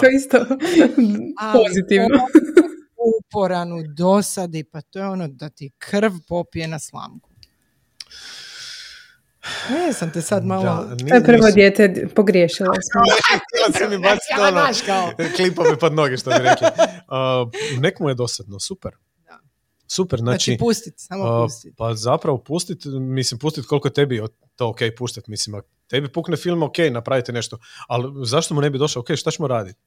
to isto pozitivno uporan u dosadi, pa to je ono da ti krv popije na slamku. Ne, sam te sad malo... Da, to je prvo dijete, pogriješila sam. Htjela sam mi baciti ono, klipove pod noge, što bi rekli. Uh, nek mu je dosadno, super. Super, znači... Znači pustit, samo pustit. Pa zapravo pustit, mislim pustit koliko tebi to ok puštat, mislim, tebi pukne film ok, napravite nešto, ali zašto mu ne bi došao, ok, šta ćemo raditi?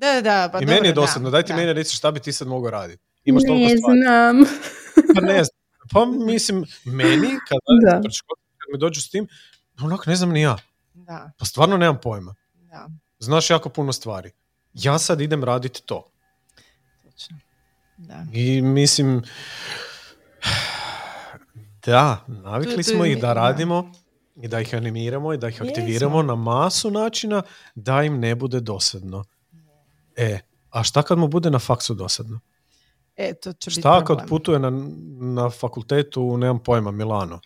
Da, da, pa I meni je dosadno, daj ti meni reci šta bi ti sad mogao raditi. Imaš ne znam. pa ne znam. Pa mislim, meni, kada da. kad mi dođu s tim, onako ne znam ni ja. Da. Pa stvarno nemam pojma. Da. Znaš jako puno stvari. Ja sad idem raditi to. Točno. Da. I mislim, da, navikli smo ih da radimo i da ih animiramo i da ih aktiviramo na masu načina da im ne bude dosadno. E, a šta kad mu bude na faksu dosadno? E, to će Šta kad putuje na, na fakultetu, nemam pojma, Milano?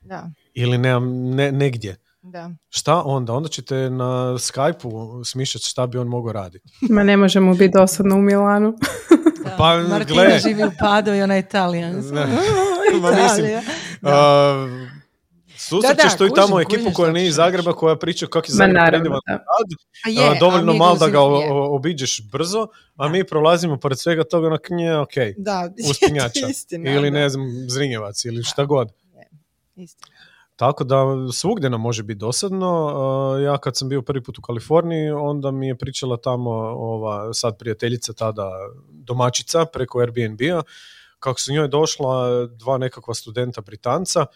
Da. Ili nemam, ne, negdje? Da. Šta onda? Onda ćete na Skype-u smišljati šta bi on mogao raditi. Ma ne možemo biti dosadno u Milanu. Da. Pa, Martina gle. živi u Padu i ona je Italijan. Ma mislim, Susrećeš tu i tamo ekipu koja nije iz Zagreba koja priča kako je Zagreb predivan grad, dovoljno malo da ga obiđeš brzo, a mi prolazimo pored svega toga na knje, ok, da, uspinjača ili ne znam, Zrinjevac ili šta god. Tako da svugdje nam može biti dosadno. Ja kad sam bio prvi put u Kaliforniji, onda mi je pričala tamo ova sad prijateljica tada domaćica preko Airbnb-a, kako su njoj došla dva nekakva studenta Britanca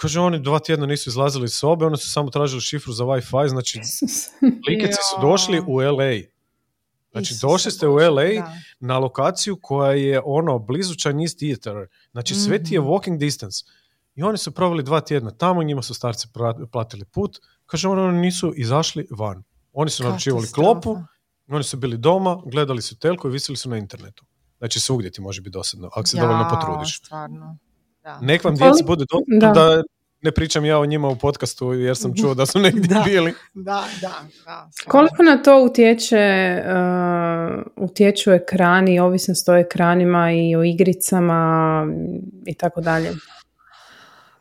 Kaže, oni dva tjedna nisu izlazili iz sobe, oni su samo tražili šifru za Wi-Fi, znači likici su došli u LA. Znači, došli ste u LA na lokaciju koja je ono blizu Chinese Theater. Znači, sve ti je mhm. walking distance. I oni su proveli dva tjedna tamo, njima su starci platili put. Kaže, oni nisu izašli van. Oni su naručivali klopu, oni su bili doma, gledali su telku i visili su na internetu. Znači, svugdje ti može biti dosadno, ako se dovoljno potrudiš. Stvarno. Nek vam djeci bude dobro da ne pričam ja o njima u podcastu jer sam čuo da su negdje da, bili. Da, da, da. Koliko na to utječe, uh, utječu ekrani, ovisnost o ekranima i o igricama i tako dalje?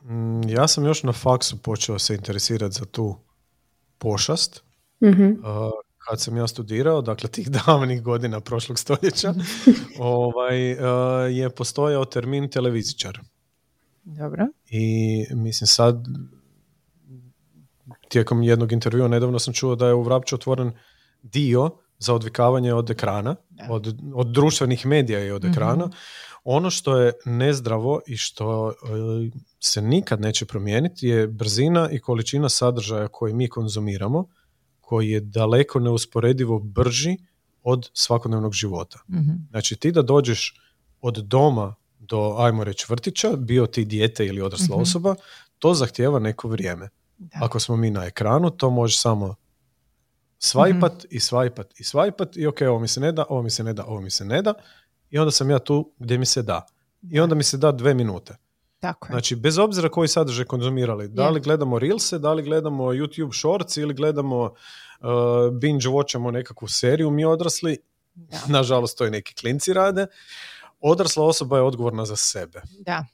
Mm, ja sam još na faksu počeo se interesirati za tu pošast. Mhm. Uh, kad sam ja studirao, dakle tih davnih godina prošlog stoljeća, ovaj, uh, je postojao termin televizičar. Dobro. I mislim sad tijekom jednog intervjua nedavno sam čuo da je u Vrapću otvoren dio za odvikavanje od ekrana, od, od društvenih medija i od mhm. ekrana. Ono što je nezdravo i što e, se nikad neće promijeniti je brzina i količina sadržaja koji mi konzumiramo, koji je daleko neusporedivo brži od svakodnevnog života. Mhm. Znači ti da dođeš od doma do, ajmo reći, vrtića, bio ti dijete ili odrasla mhm. osoba, to zahtjeva neko vrijeme. Ako smo mi na ekranu, to može samo svajpat mm i svajpat i svajpat i ok, ovo mi se ne da, ovo mi se ne da, ovo mi se ne da i onda sam ja tu gdje mi se da. I onda mi se da dve minute. Tako je. Znači, bez obzira koji sadržaj konzumirali, da li gledamo Reelse, da li gledamo YouTube Shorts ili gledamo uh, binge watchamo nekakvu seriju, mi odrasli, da. nažalost to i neki klinci rade, odrasla osoba je odgovorna za sebe. Da.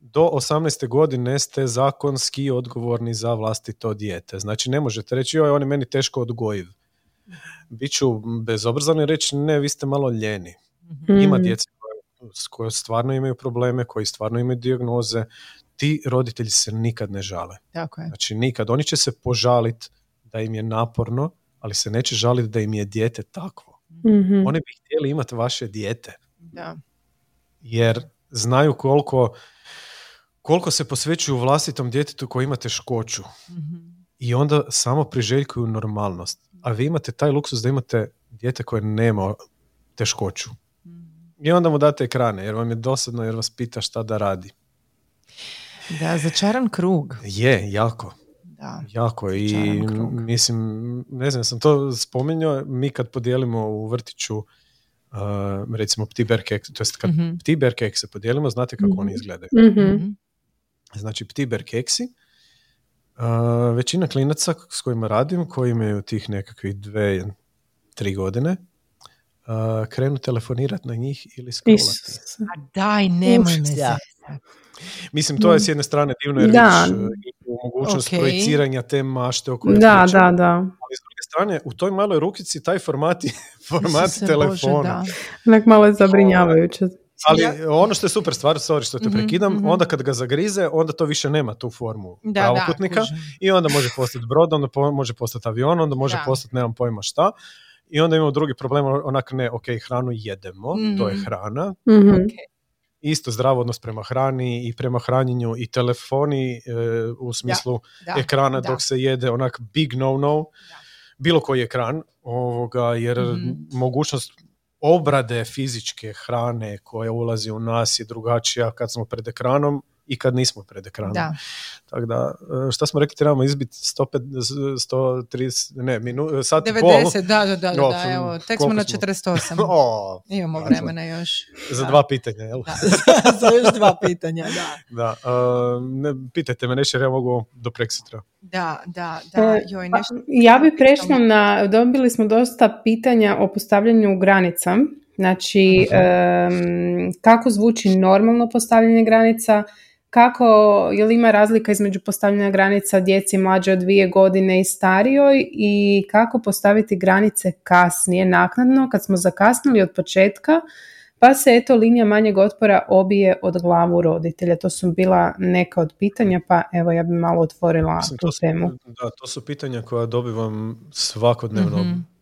Do 18. godine ste zakonski odgovorni za vlastito dijete. Znači ne možete reći joj on je meni teško odgojiv. Biću bezobrazan i reći ne, vi ste malo ljeni. mm Ima djece koje, stvarno imaju probleme, koji stvarno imaju dijagnoze. Ti roditelji se nikad ne žale. Tako je. Znači nikad. Oni će se požaliti da im je naporno, ali se neće žaliti da im je dijete takvo. mm Oni bi htjeli imati vaše dijete. Da jer znaju koliko, koliko se posvećuju vlastitom djetetu koji ima teškoću. mm I onda samo priželjkuju normalnost. A vi imate taj luksus da imate dijete koje nema teškoću. I onda mu date ekrane jer vam je dosadno jer vas pita šta da radi. Da, začaran krug. Je, jako. Da. Jako i mislim, ne znam, sam to spominjao, mi kad podijelimo u vrtiću uh, recimo ptiber keks, to jest kad mm-hmm. ptiber kekse podijelimo, znate kako mm-hmm. oni izgledaju. Mm-hmm. Znači ptiber keksi, uh, većina klinaca s kojima radim, koji imaju tih nekakvih dve, tri godine, uh, krenu telefonirati na njih ili scrollati. A daj, nemoj me Mislim, to je s jedne strane divno jer da. vidiš mogućnost okay. projiciranja te mašte o kojoj da, da, da. Ali s druge strane, u toj maloj rukici taj format, format telefona. Onak malo je zabrinjavajuće. Ali ono što je super stvar, sorry što te mhm, prekidam, mm-hmm. onda kad ga zagrize, onda to više nema tu formu da, pravokutnika da, i onda može postati brod, onda po, može postati avion, onda može da. postati nemam pojma šta. I onda imamo drugi problem, onak ne, ok, hranu jedemo, mm-hmm. to je mhm. hrana, mm-hmm. okay isto zdrav odnos prema hrani i prema hranjenju i telefoni e, u smislu ekrana dok se jede onak big no no bilo koji ekran ovoga jer mhm. mogućnost obrade fizičke hrane koja ulazi u nas je drugačija kad smo pred ekranom i kad nismo pred ekranom. Da. Tako da, e, šta smo rekli, trebamo izbiti 130, ne, minu, sat 90, pol. da, da, da, da, evo, tek smo na 48. o, Imamo vremena još. Za dva pitanja, jel? Da, za još dva pitanja, da. Da, uh, ne, pitajte me nešto jer ja mogu do prek sutra. Da, da, da, e, joj, pa, nešto. Ja bi prešla na, dobili smo dosta pitanja o postavljanju granica. Znači, um, kako zvuči normalno postavljanje granica, kako, je li ima razlika između postavljanja granica djeci mlađe od dvije godine i starijoj i kako postaviti granice kasnije, naknadno, kad smo zakasnili od početka, pa se eto linija manjeg otpora obije od glavu roditelja. To su bila neka od pitanja, pa evo ja bi malo otvorila Mislim, tu temu. Da, to su pitanja koja dobivam svakodnevno, mm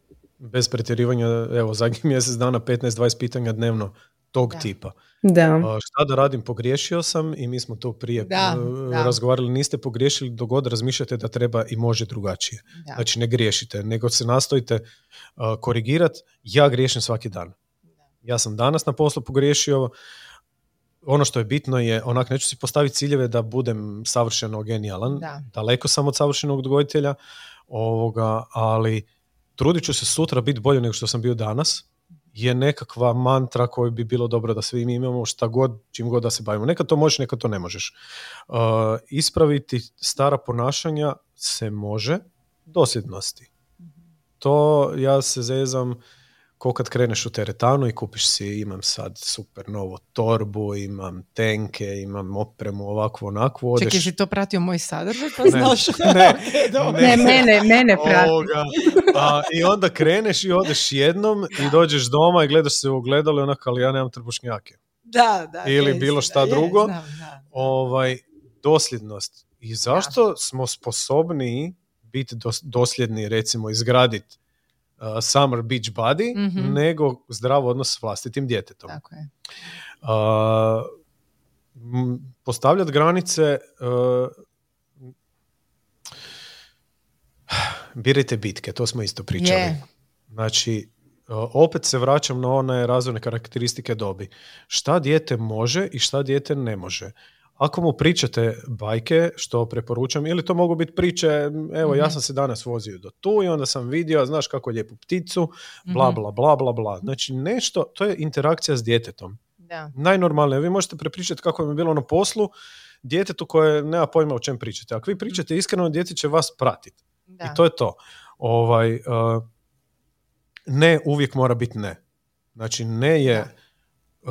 bez pretjerivanja, evo zadnjih mjesec dana 15-20 pitanja dnevno tog tipa. Da. šta da radim, pogriješio sam i mi smo to prije da, razgovarali, niste pogriješili dok god razmišljate da treba i može drugačije. Znači ne griješite, nego se nastojite uh, korigirati. Ja griješim svaki dan. Ja sam danas na poslu pogriješio, ono što je bitno je, onak neću si postaviti ciljeve da budem savršeno genijalan, daleko sam od savršenog odgojitelja, ovoga, ali trudit ću se sutra biti bolje nego što sam bio danas, je nekakva mantra koju bi bilo dobro da svi mi imamo šta god, čim god da se bavimo. Neka to možeš, neka to ne možeš. Uh, ispraviti stara ponašanja se može dosljednosti. To ja se zezam ko kad kreneš u teretanu i kupiš si, imam sad super novu torbu, imam tenke, imam opremu ovakvu, onakvu. Odeš... Čekaj, si to pratio moj sadržaj, pa znaš? Ne, ne, mene, mene prati. A, I onda kreneš i odeš jednom i dođeš doma i gledaš se u ogledalo i onako, ali ja nemam trbušnjake. Da, da. Ili bilo šta drugo. Ovaj, dosljednost. I zašto smo sposobni biti dosljedni, recimo, izgraditi summer beach body mm nego zdrav odnos s vlastitim djetetom. Tako je. Uh, postavljati granice uh, birajte bitke, to smo isto pričali. Yeah. Znači, uh, opet se vraćam na one razvojne karakteristike dobi. Šta dijete može i šta dijete ne može. Ako mu pričate bajke, što preporučam, ili to mogu biti priče, evo ja mhm. sam se danas vozio do tu i onda sam vidio, znaš kako lijepu pticu, bla, mhm. bla, bla, bla, bla. Znači nešto, to je interakcija s djetetom. Da. Najnormalnije, vi možete prepričati kako je bilo na poslu, djetetu koje nema pojma o čem pričate. Ako vi pričate iskreno, dijete će vas pratiti. I to je to. Ovaj, uh, ne uvijek mora biti ne. Znači ne je uh,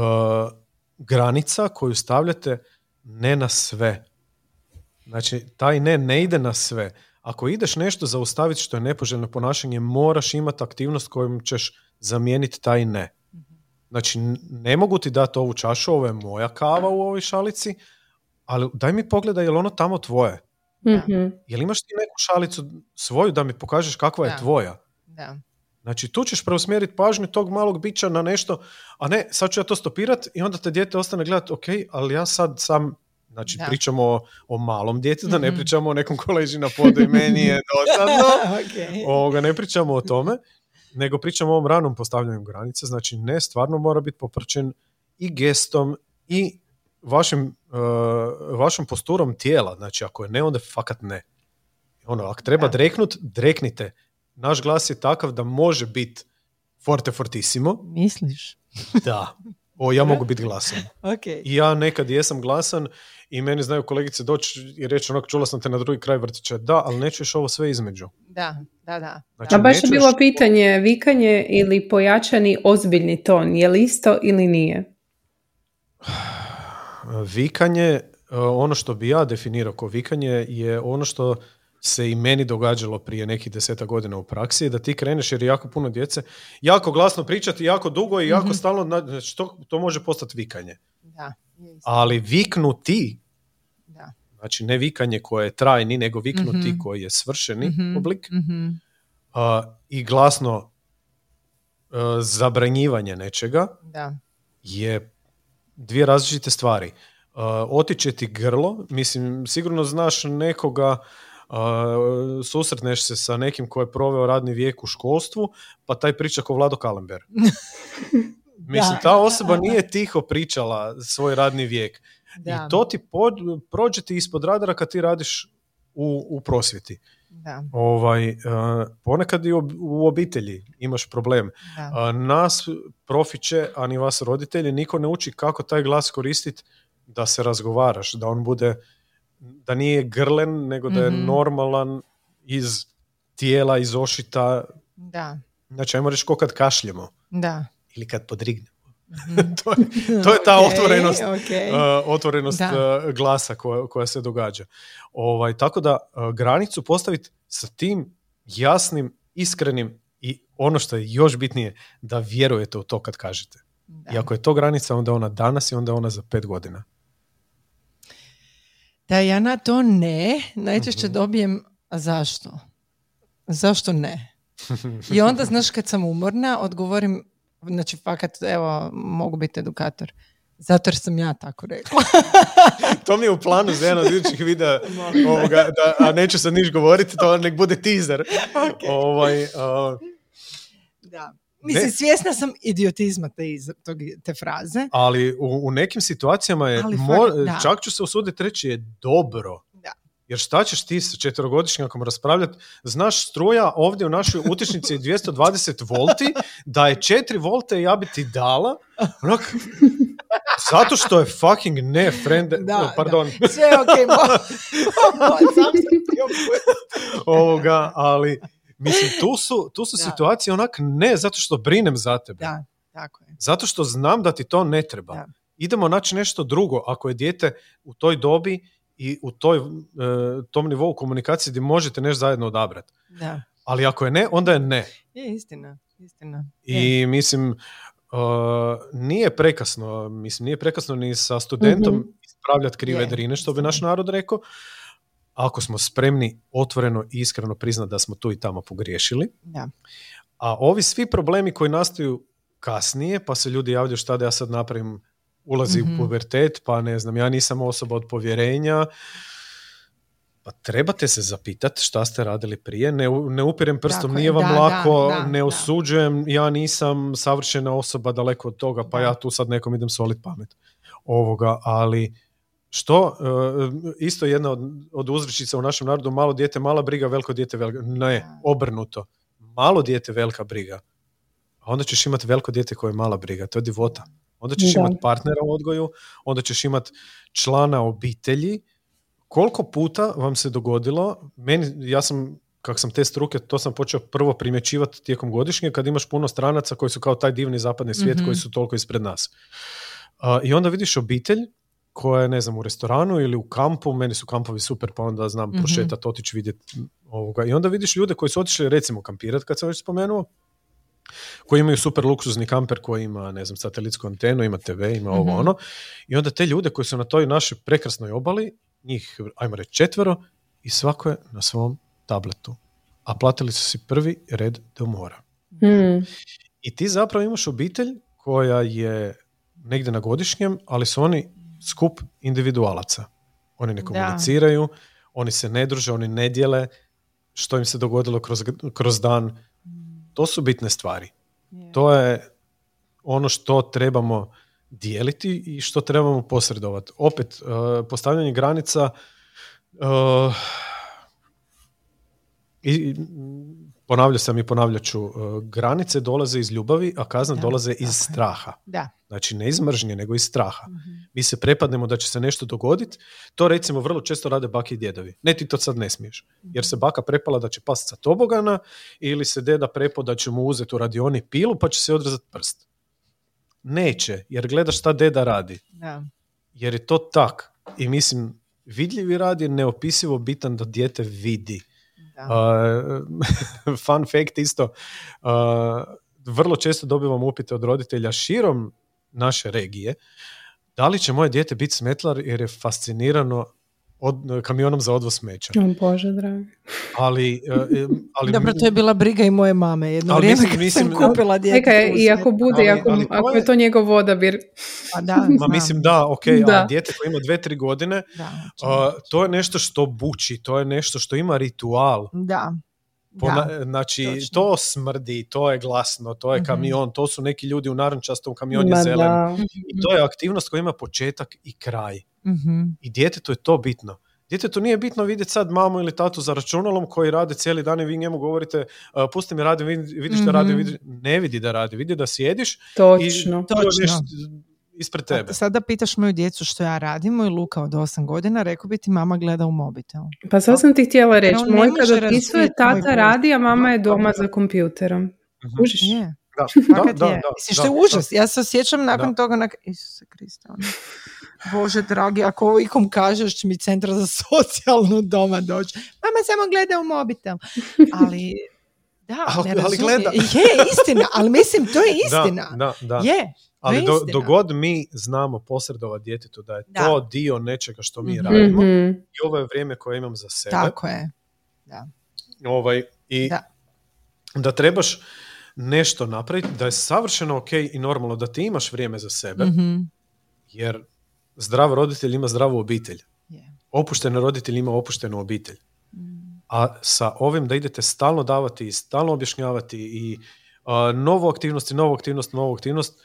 granica koju stavljate ne na sve. Znači, taj ne ne ide na sve. Ako ideš nešto zaustaviti što je nepoželjno ponašanje, moraš imati aktivnost kojom ćeš zamijeniti taj ne. Znači, ne mogu ti dati ovu čašu, ovo je moja kava u ovoj šalici, ali daj mi pogledaj, je li ono tamo tvoje? Mm-hmm. Jel imaš ti neku šalicu svoju da mi pokažeš kakva je tvoja? Da. Znači, tu ćeš preusmjeriti pažnju tog malog bića na nešto, a ne, sad ću ja to stopirat i onda te dijete ostane gledati, ok, ali ja sad sam, znači, pričamo o, o malom djetetu, da ne mhm. pričamo o nekom koleži na podu i meni je dosadno, okay. Ovoga, ne pričamo o tome, nego pričamo o ovom ranom postavljanju granice, znači ne, stvarno mora biti poprčen i gestom i vašim, uh, vašom posturom tijela, znači ako je ne, onda fakat ne. Ono, ako treba dreknut, dreknite naš glas je takav da može biti forte fortissimo. Misliš? Da. O, ja mogu biti glasan. Okay. I ja nekad jesam glasan i meni znaju kolegice doći i reći onak čula sam te na drugi kraj vrtića. Da, ali nećeš ovo sve između. Da, da, da. Znači, A baš je bilo pitanje vikanje ili pojačani ozbiljni ton. Je li isto ili nije? Vikanje, ono što bi ja definirao kao vikanje je ono što se i meni događalo prije nekih deseta godina u praksi, da ti kreneš jer je jako puno djece, jako glasno pričati, jako dugo i jako mm stalno, znači to, to može postati vikanje. Da, Ali viknuti, da. znači ne vikanje koje je trajni, nego viknuti mm koji je svršeni mm oblik, mm i glasno uh, zabranjivanje nečega da. je dvije različite stvari. Uh, otiče ti grlo, mislim, sigurno znaš nekoga susretneš se sa nekim ko je proveo radni vijek u školstvu, pa taj priča ko Vlado Kalember. Mislim, ta osoba nije tiho pričala svoj radni vijek. I to ti prođe ti ispod radara kad ti radiš u, u prosvjeti. Da. Ovaj, ponekad i u obitelji imaš problem. nas profiće, a ni vas roditelji, niko ne uči kako taj glas koristiti da se razgovaraš, da on bude da nije grlen, nego da je mhm. normalan iz tijela, iz ošita. Da. Znači, ajmo reći ko kad kašljemo. Da. Ili kad podrignemo. Mhm. to, je, to je ta otvorenost, uh, otvorenost uh, glasa koja, koja se događa. Ovaj, tako da uh, granicu postaviti sa tim jasnim, iskrenim i ono što je još bitnije, da vjerujete u to kad kažete. I ako je to granica, onda ona danas i onda ona za pet godina. Da ja na to ne, najčešće mhm. dobijem, a zašto? Zašto ne? I onda, znaš, kad sam umorna, odgovorim, znači, fakat, evo, mogu biti edukator. Zato jer sam ja tako rekla. to mi je u planu za jedan od idućih videa, ovoga, da, a neću sad niš govoriti, to nek bude teaser. Okay. Ovaj, Da. Mislim, svjesna sam idiotizma te, te fraze. Ali u, u nekim situacijama je, čak ću se usuditi reći, je dobro. Da. Jer šta ćeš ti sa četverogodišnjakom raspravljati? Znaš, struja ovdje u našoj utičnici je 220 volti, da je 4 volte ja bi ti dala. Onak, zato što je fucking ne friend... Da, pardon. Da. Sve ok, Ovoga, ali mislim, tu su, tu su situacije onak ne zato što brinem za tebe. Da, tako je. Zato što znam da ti to ne treba. Idemo naći nešto drugo. Ako je dijete u toj dobi i u toj, e, tom nivou komunikacije gdje možete nešto zajedno odabrati. Da. Ali ako je ne, onda je ne. Je istina, istina. I mislim, uh, nije prekasno, mislim, nije prekasno ni sa studentom mm ispravljati krive drine, što bi naš narod rekao, ako smo spremni otvoreno i iskreno priznati da smo tu i tamo pogriješili. Da. A ovi svi problemi koji nastaju kasnije, pa se ljudi javljaju šta da ja sad napravim ulazi u mhm. pubertet, pa ne znam, ja nisam osoba od povjerenja, pa trebate se zapitati šta ste radili prije, ne, ne upirem prstom, nije vam lako, ne osuđujem, ja nisam savršena osoba daleko od toga, pa ja tu sad nekom idem solit pamet ovoga, ali što, e, isto jedna od, od uzrečica u našem narodu, malo dijete, mala briga, veliko dijete, velika, ne, obrnuto, malo dijete, velika briga, a onda ćeš imati veliko dijete koje je mala briga, to je divota. Onda ćeš imati partnera u odgoju, onda ćeš imati člana obitelji. Koliko puta vam se dogodilo, meni, ja sam, kak sam te struke, to sam počeo prvo primjećivati tijekom godišnje, kad imaš puno stranaca koji su kao taj divni zapadni svijet koji mhm. su toliko ispred nas. I onda vidiš obitelj koja je, ne znam, u restoranu ili u kampu, meni su kampovi super, pa onda znam mm-hmm. prošetati, otići vidjeti ovoga. I onda vidiš ljude koji su otišli recimo kampirati, kad sam već spomenuo, koji imaju super luksuzni kamper koji ima, ne znam, satelitsku antenu, ima TV, ima ovo mhm. ono. I onda te ljude koji su na toj našoj prekrasnoj obali, njih, ajmo reći, četvero, i svako je na svom tabletu. A platili su si prvi red do mora. Hmm. I ti zapravo imaš obitelj koja je negdje na godišnjem, ali su oni skup individualaca. Oni ne komuniciraju, oni se ne druže, oni ne dijele što im se dogodilo kroz, kroz dan to su bitne stvari. To je ono što trebamo dijeliti i što trebamo posredovati. Opet, uh, postavljanje granica i ponavljao sam i ponavljat ću, uh, granice dolaze iz ljubavi, a kazne dolaze iz straha. Da. Znači ne iz mržnje, nego iz straha. mm Mi se prepadnemo da će se nešto dogoditi. To recimo vrlo često rade baki i djedovi. Ne ti to sad ne smiješ. Jer se baka prepala da će pasti sa tobogana ili se deda prepo da će mu uzeti u radioni pilu pa će se odrezati prst. Neće, jer gledaš šta deda radi. Da. Jer je to tak. I mislim, vidljivi rad je neopisivo bitan da dijete vidi. Uh, fun fact isto, uh, vrlo često dobivam upite od roditelja širom naše regije, da li će moje dijete biti smetlar jer je fascinirano od, kamionom za odvoz smeća. O Bože, dragi. Ali, e, e, ali... Dobro, to je bila briga i moje mame. Jedno ali vrijeme mislim, sam kupila dijete. Neka, i ako bude, ako, ako je to njegov odabir. Pa da, Ma mislim da, ok, da. a dijete koje ima dve, tri godine, da, to je nešto što buči, to je nešto što ima ritual. Da. Pona, znači, to smrdi, to je glasno, to je mhm. kamion, to su neki ljudi u narančastom, kamion je zelen. I to je aktivnost koja ima početak i kraj. Mm-hmm. I djetetu je to bitno. Djetetu nije bitno vidjeti sad mamu ili tatu za računalom koji rade cijeli dan i vi njemu govorite uh, pusti mi radim, vidi što radi, vidi, ne vidi da radi, vidi da sjediš Točno. i Točno. Ispred tebe. Sada pitaš moju djecu što ja radim, moj Luka od 8 godina, rekao bi ti mama gleda u mobitel. Pa sad sam ti htjela reći, moj kad opisuje tata radi, a mama je doma za kompjuterom. uh Je. Da, da, da, je. što je užas. Ja se osjećam nakon toga na... Isuse Kriste, ono. Bože dragi, ako ovo ikom kažeš će mi centra za socijalnu doma doći. Mama samo gleda u mobitel. Ali, da, ali, ne ali gleda. Je, istina, ali mislim, to je istina. Da, da, Je, ali do, dogod mi znamo posredovati djetetu da je to dio nečega što mi radimo mm i ovo je vrijeme koje imam za sebe. Tako je. Da. Ovaj, I da. da trebaš nešto napraviti, da je savršeno ok i normalno da ti imaš vrijeme za sebe, mm jer zdrav roditelj ima zdravu obitelj. Yeah. Opušten roditelj ima opuštenu obitelj. Mm. A sa ovim da idete stalno davati i stalno objašnjavati i uh, novu aktivnost i novu aktivnost, novu aktivnost,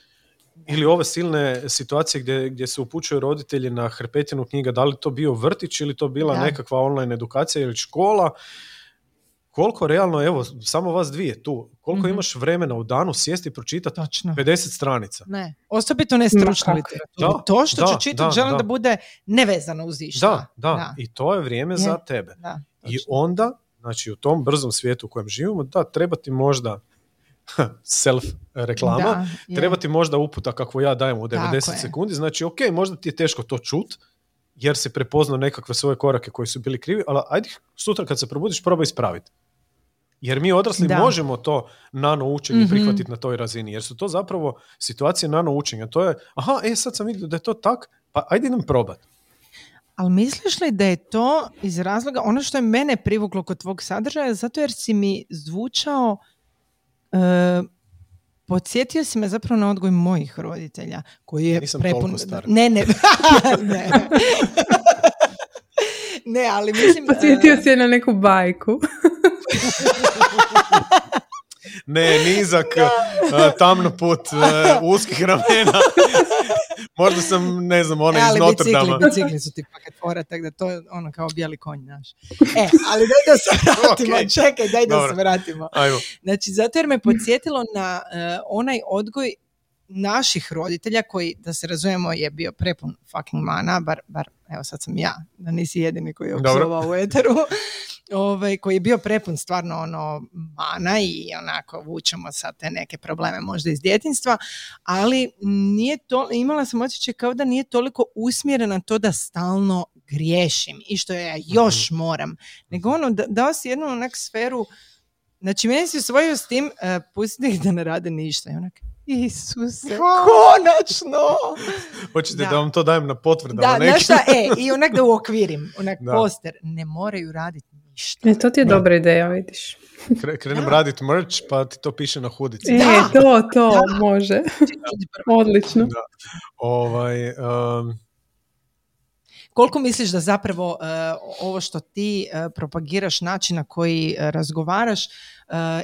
ili ove silne situacije gdje, gdje se upućuju roditelji na hrpetinu knjiga, da li to bio vrtić ili to bila nekakva online edukacija ili škola, koliko realno, evo, samo vas dvije tu, koliko mhm. imaš vremena u danu sjesti i pročitati Točno. 50 stranica? Ne, osobito ne stručna literatura. To što ću čitati želim da. bude nevezano uz išta. Da, da, i to je vrijeme za tebe. I onda, znači u tom brzom svijetu u kojem živimo, da, treba ti možda self reklama, treba ti možda uputa kako ja dajem u 90 sekundi, znači ok, možda ti je teško to čut, jer si prepoznao nekakve svoje korake koji su bili krivi, ali ajde sutra kad se probudiš probaj ispraviti. Jer mi odrasli možemo to nano učenje mm prihvatiti na toj razini, jer su to zapravo situacije nano učenja. To je, aha, e sad sam vidio da je to tak, pa ajde idem probat. Ali misliš li da je to iz razloga, ono što je mene privuklo kod tvog sadržaja, zato jer si mi zvučao, podsjetio si me zapravo na odgoj mojih roditelja, koji je Nisam prepun... Star. Ne, ne. ne. ne, ali mislim... Podsjetio uh, si na neku bajku. ne, nizak, tamno put, uh, uskih ramena. Možda sam, ne znam, onaj iz Notre Dame. Bicikli su ti paket fora, tako da to je ono kao bijeli konj naš. E, ali daj da se vratimo, okay. čekaj, daj da se vratimo. Ajmo. Znači, zato jer me podsjetilo na uh, onaj odgoj naših roditelja koji, da se razumijemo, je bio prepun fucking mana, bar, bar evo sad sam ja, da nisi jedini koji je opsovao u eteru, ovaj, koji je bio prepun stvarno ono mana i onako vučemo sad te neke probleme možda iz djetinstva, ali nije to, imala sam osjećaj kao da nije toliko usmjerena to da stalno griješim i što ja još mhm. moram, nego ono da, dao si jednu onak sferu Znači, meni si osvojio s tim, uh, pustite ih da ne rade ništa. I onak, Isuse, konačno! Hoćete da. da vam to dajem na potvrdama? Da, znaš šta, e, i onak da uokvirim, onak da. poster, ne moraju raditi ništa. E, to ti je da. dobra ideja, vidiš. Kre, krenem da. raditi merch, pa ti to piše na hudici. E, to, to, može. Odlično. Da. Ovaj, um, koliko misliš da zapravo uh, ovo što ti uh, propagiraš, način na koji uh, razgovaraš,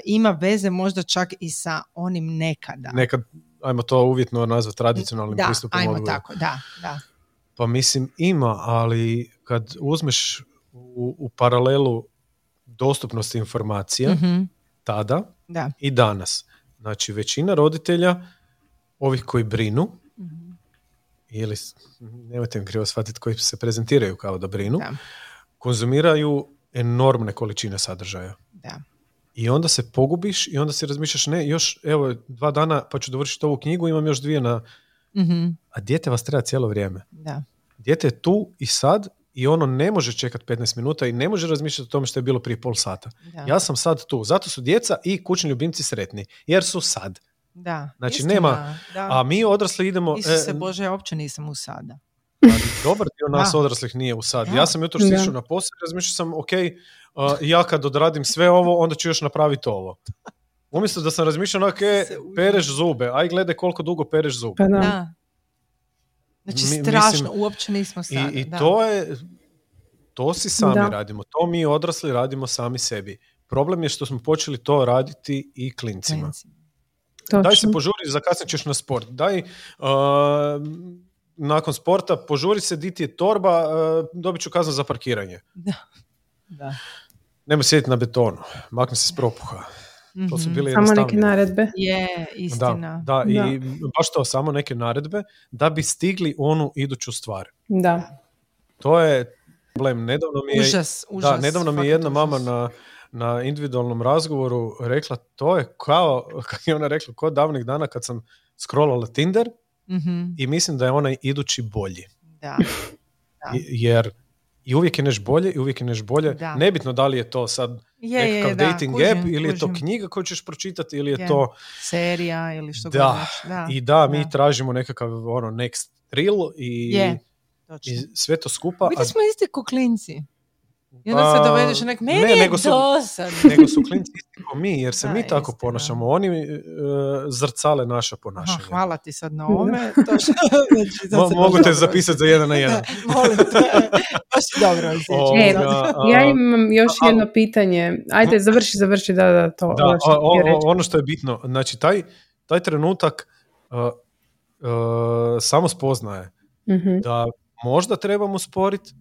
ima veze možda čak i sa onim nekada? Nekad, ajmo to uvjetno nazvati tradicionalnim da, pristupom ajmo tako, da, da. Pa mislim ima, ali kad uzmeš u, u paralelu dostupnosti informacija, mm tada da. i danas. Znači većina roditelja, ovih koji brinu, ili, nemojte mi krivo shvatiti, koji se prezentiraju kao da brinu, konzumiraju enormne količine sadržaja. Da. I onda se pogubiš i onda si razmišljaš, ne, još evo dva dana pa ću dovršiti ovu knjigu, imam još dvije na... mm A dijete vas treba cijelo vrijeme. Da. Dijete je tu i sad i ono ne može čekati 15 minuta i ne može razmišljati o tome što je bilo prije pol sata. Ja sam sad tu. Zato su djeca i kućni ljubimci sretni. Jer su sad. Da, znači istina, nema, da. a mi odrasli idemo... Isuse e, Bože, ja uopće nisam u sada. Dobar dio nas odraslih nije u sad. Ja sam jutro išao na posao i razmišljao sam, ok, uh, ja kad odradim sve ovo, onda ću još napraviti ovo. Umjesto da sam razmišljao, ok, pereš zube, aj gledaj koliko dugo pereš zube. Pa da. Znači strašno, mislim, uopće nismo sada. I, i to je, to si sami radimo, to mi odrasli radimo sami sebi. Problem je što smo počeli to raditi i klincima. klincima. Daj se požuri, zakasnit ćeš na sport. Daj uh, nakon sporta požuri se, di ti je torba, uh, dobit ću kaznu za parkiranje. Da. da. Nemoj sjediti na betonu, makni se s propuha. To su mhm. bili Samo neke naredbe. Je, istina. Da, da, i baš to, samo neke naredbe da bi stigli onu iduću stvar. Da. To je problem. Nedavno mi je, užas, užas, da, nedavno mi je jedna mama na na individualnom razgovoru rekla to je kao, kako je ona rekla, kod davnih dana kad sam scrollala Tinder mm i mislim da je onaj idući bolji. Da. da. Jer i uvijek je neš bolje i uvijek je neš bolje. Da. Nebitno da li je to sad je, nekakav je, dating kužim, app ili je to knjiga koju ćeš pročitati ili je, je. to... Serija ili što da. da. I da, mi tražimo nekakav ono next thrill i, je. i sve to skupa. Mi smo isti kuklinci. I onda se dovedeš nek, meni ne, je nego su, nego su klinci isti mi, jer se mi tako ponašamo. Oni uh, zrcale naše ponašanje. Aha, hvala ti sad na ovome. To što, znači, mogu te zapisati za jedan na jedan. Molim te, baš dobro. E, ja imam još a, jedno pitanje. Ajde, završi, završi, da, da, to. Da, o, o, ono što je bitno, znači taj, taj trenutak uh, samo spoznaje mm da možda trebam usporiti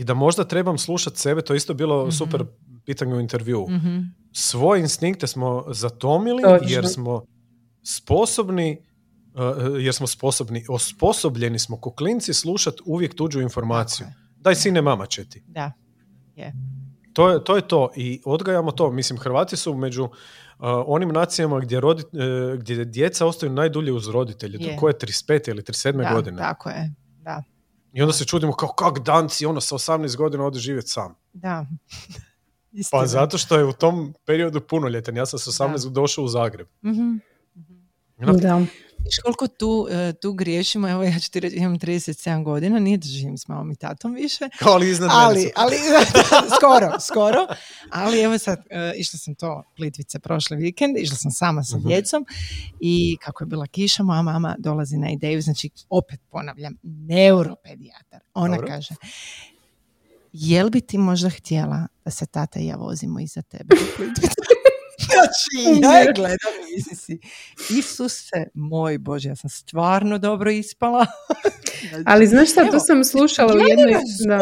i da možda trebam slušati sebe, to je isto bilo mm super pitanje u intervju. mm Svoje instinkte smo zatomili jer smo sposobni uh, jer smo sposobni, osposobljeni smo kuklinci slušati uvijek tuđu informaciju. Daj sine mama će ti. Da, je. To je, to je to i odgajamo to. Mislim, Hrvati su među uh, onim nacijama gdje, rodi, uh, gdje djeca ostaju najdulje uz roditelje. Je. Koje je 35 ili 37 da, godine. tako je, da. I onda se čudimo kao kak danci, ono sa 18 godina ode živjeti sam. Da. pa zato što je u tom periodu punoljetan. Ja sam sa 18 da. došao u Zagreb. Mm-hmm. Da. Viš koliko tu, e, tu griješimo, evo ja ću ti reći, imam 37 godina, nije da živim s mamom i tatom više. Ali iznad ali, ali, skoro, skoro. Ali evo sad, uh, išla sam to Plitvice prošli vikend, išla sam sama sa uh djecom i kako je bila kiša, moja mama dolazi na ideju, znači opet ponavljam, neuropedijatar. Ona kaže, jel bi ti možda htjela da se tata i ja vozimo iza tebe u Plitvice? Znači, ja gledam i mislim si, Isuse, moj Bože, ja sam stvarno dobro ispala. Ali znaš šta, to sam slušala u jednoj... Da.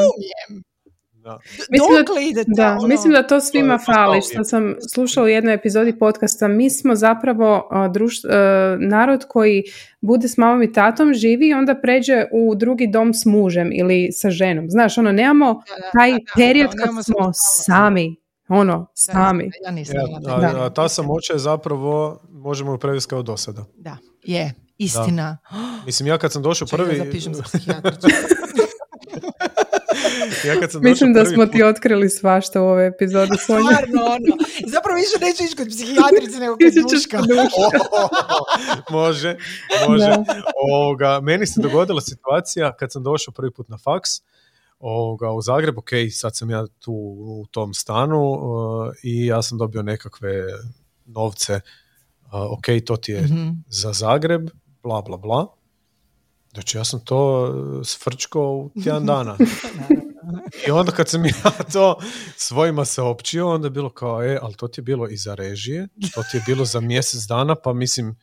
Da. Mislim, da, ide da, ono, mislim da to svima to fali, što sam slušala u jednoj epizodi podcasta. Mi smo zapravo uh, društ, uh, narod koji bude s mamom i tatom, živi i onda pređe u drugi dom s mužem ili sa ženom. Znaš, ono, nemamo taj period kad smo sami ono, sami. Ja nisam ja, a, ta samoća je zapravo, možemo ju prevesti kao dosada. Da, je, istina. Mislim, ja kad sam došao prvi... Ja zapišem za ja kad sam Mislim da smo put... ti otkrili svašta u ovoj epizodi. Stvarno, ono. Zapravo više neću ići kod psihijatrice nego kod duška. može, može. Ovoga, meni se dogodila situacija kad sam došao prvi put na faks, ovoga, u Zagreb, ok, sad sam ja tu u tom stanu uh, i ja sam dobio nekakve novce, uh, ok, to ti je mhm. za Zagreb, bla, bla, bla. Znači ja sam to sfrčko u tjedan dana. I onda kad sam ja to svojima saopćio, onda je bilo kao, e, ali to ti je bilo i za režije, to ti je bilo za mjesec dana, pa mislim,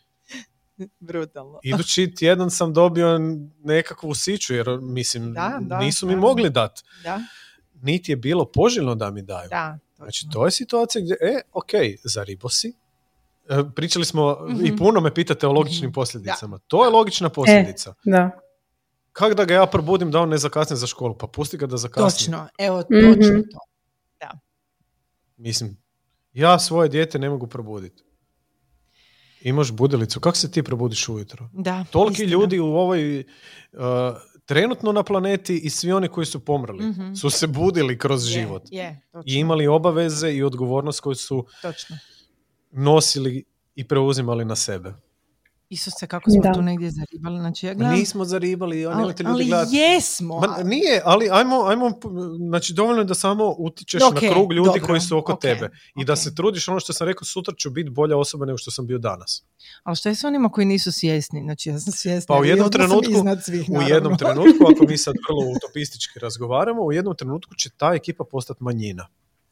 Brutalno. Idući tjedan sam dobio nekakvu siću, jer mislim, da, da, nisu mi mogli dati. Da. Niti je bilo poželjno da mi daju. Da, znači, to je situacija gdje, e, ok, za ribosi. E, pričali smo i mhm. puno me pitate o logičnim mhm. posljedicama. To je logična posljedica. E, da. Kako da ga ja probudim da on ne zakasni za školu? Pa pusti ga da zakasni. Točno, evo, točno to. Da. Mislim, ja svoje dijete ne mogu probuditi imaš budilicu, kako se ti probudiš ujutro? Da, Toliki ljudi u ovoj uh, trenutno na planeti i svi oni koji su pomrli mm su se budili kroz život i imali obaveze i odgovornost koju su točno. nosili i preuzimali na sebe. Isuse, kako smo tu negdje zaribali. Znači, ja gledam... Nismo zaribali, ali, ljudi ali jesmo. Ma, nije, ali ajmo, ajmo, znači dovoljno je da samo utičeš na krug ljudi koji su oko tebe. I da se trudiš, ono što sam rekao, sutra ću biti bolja osoba nego što sam bio danas. Ali što je s onima koji nisu svjesni? Znači, ja sam svjesna. Pa u jednom trenutku, svih, u jednom trenutku, ako mi sad vrlo utopistički razgovaramo, u jednom trenutku će ta ekipa postati manjina.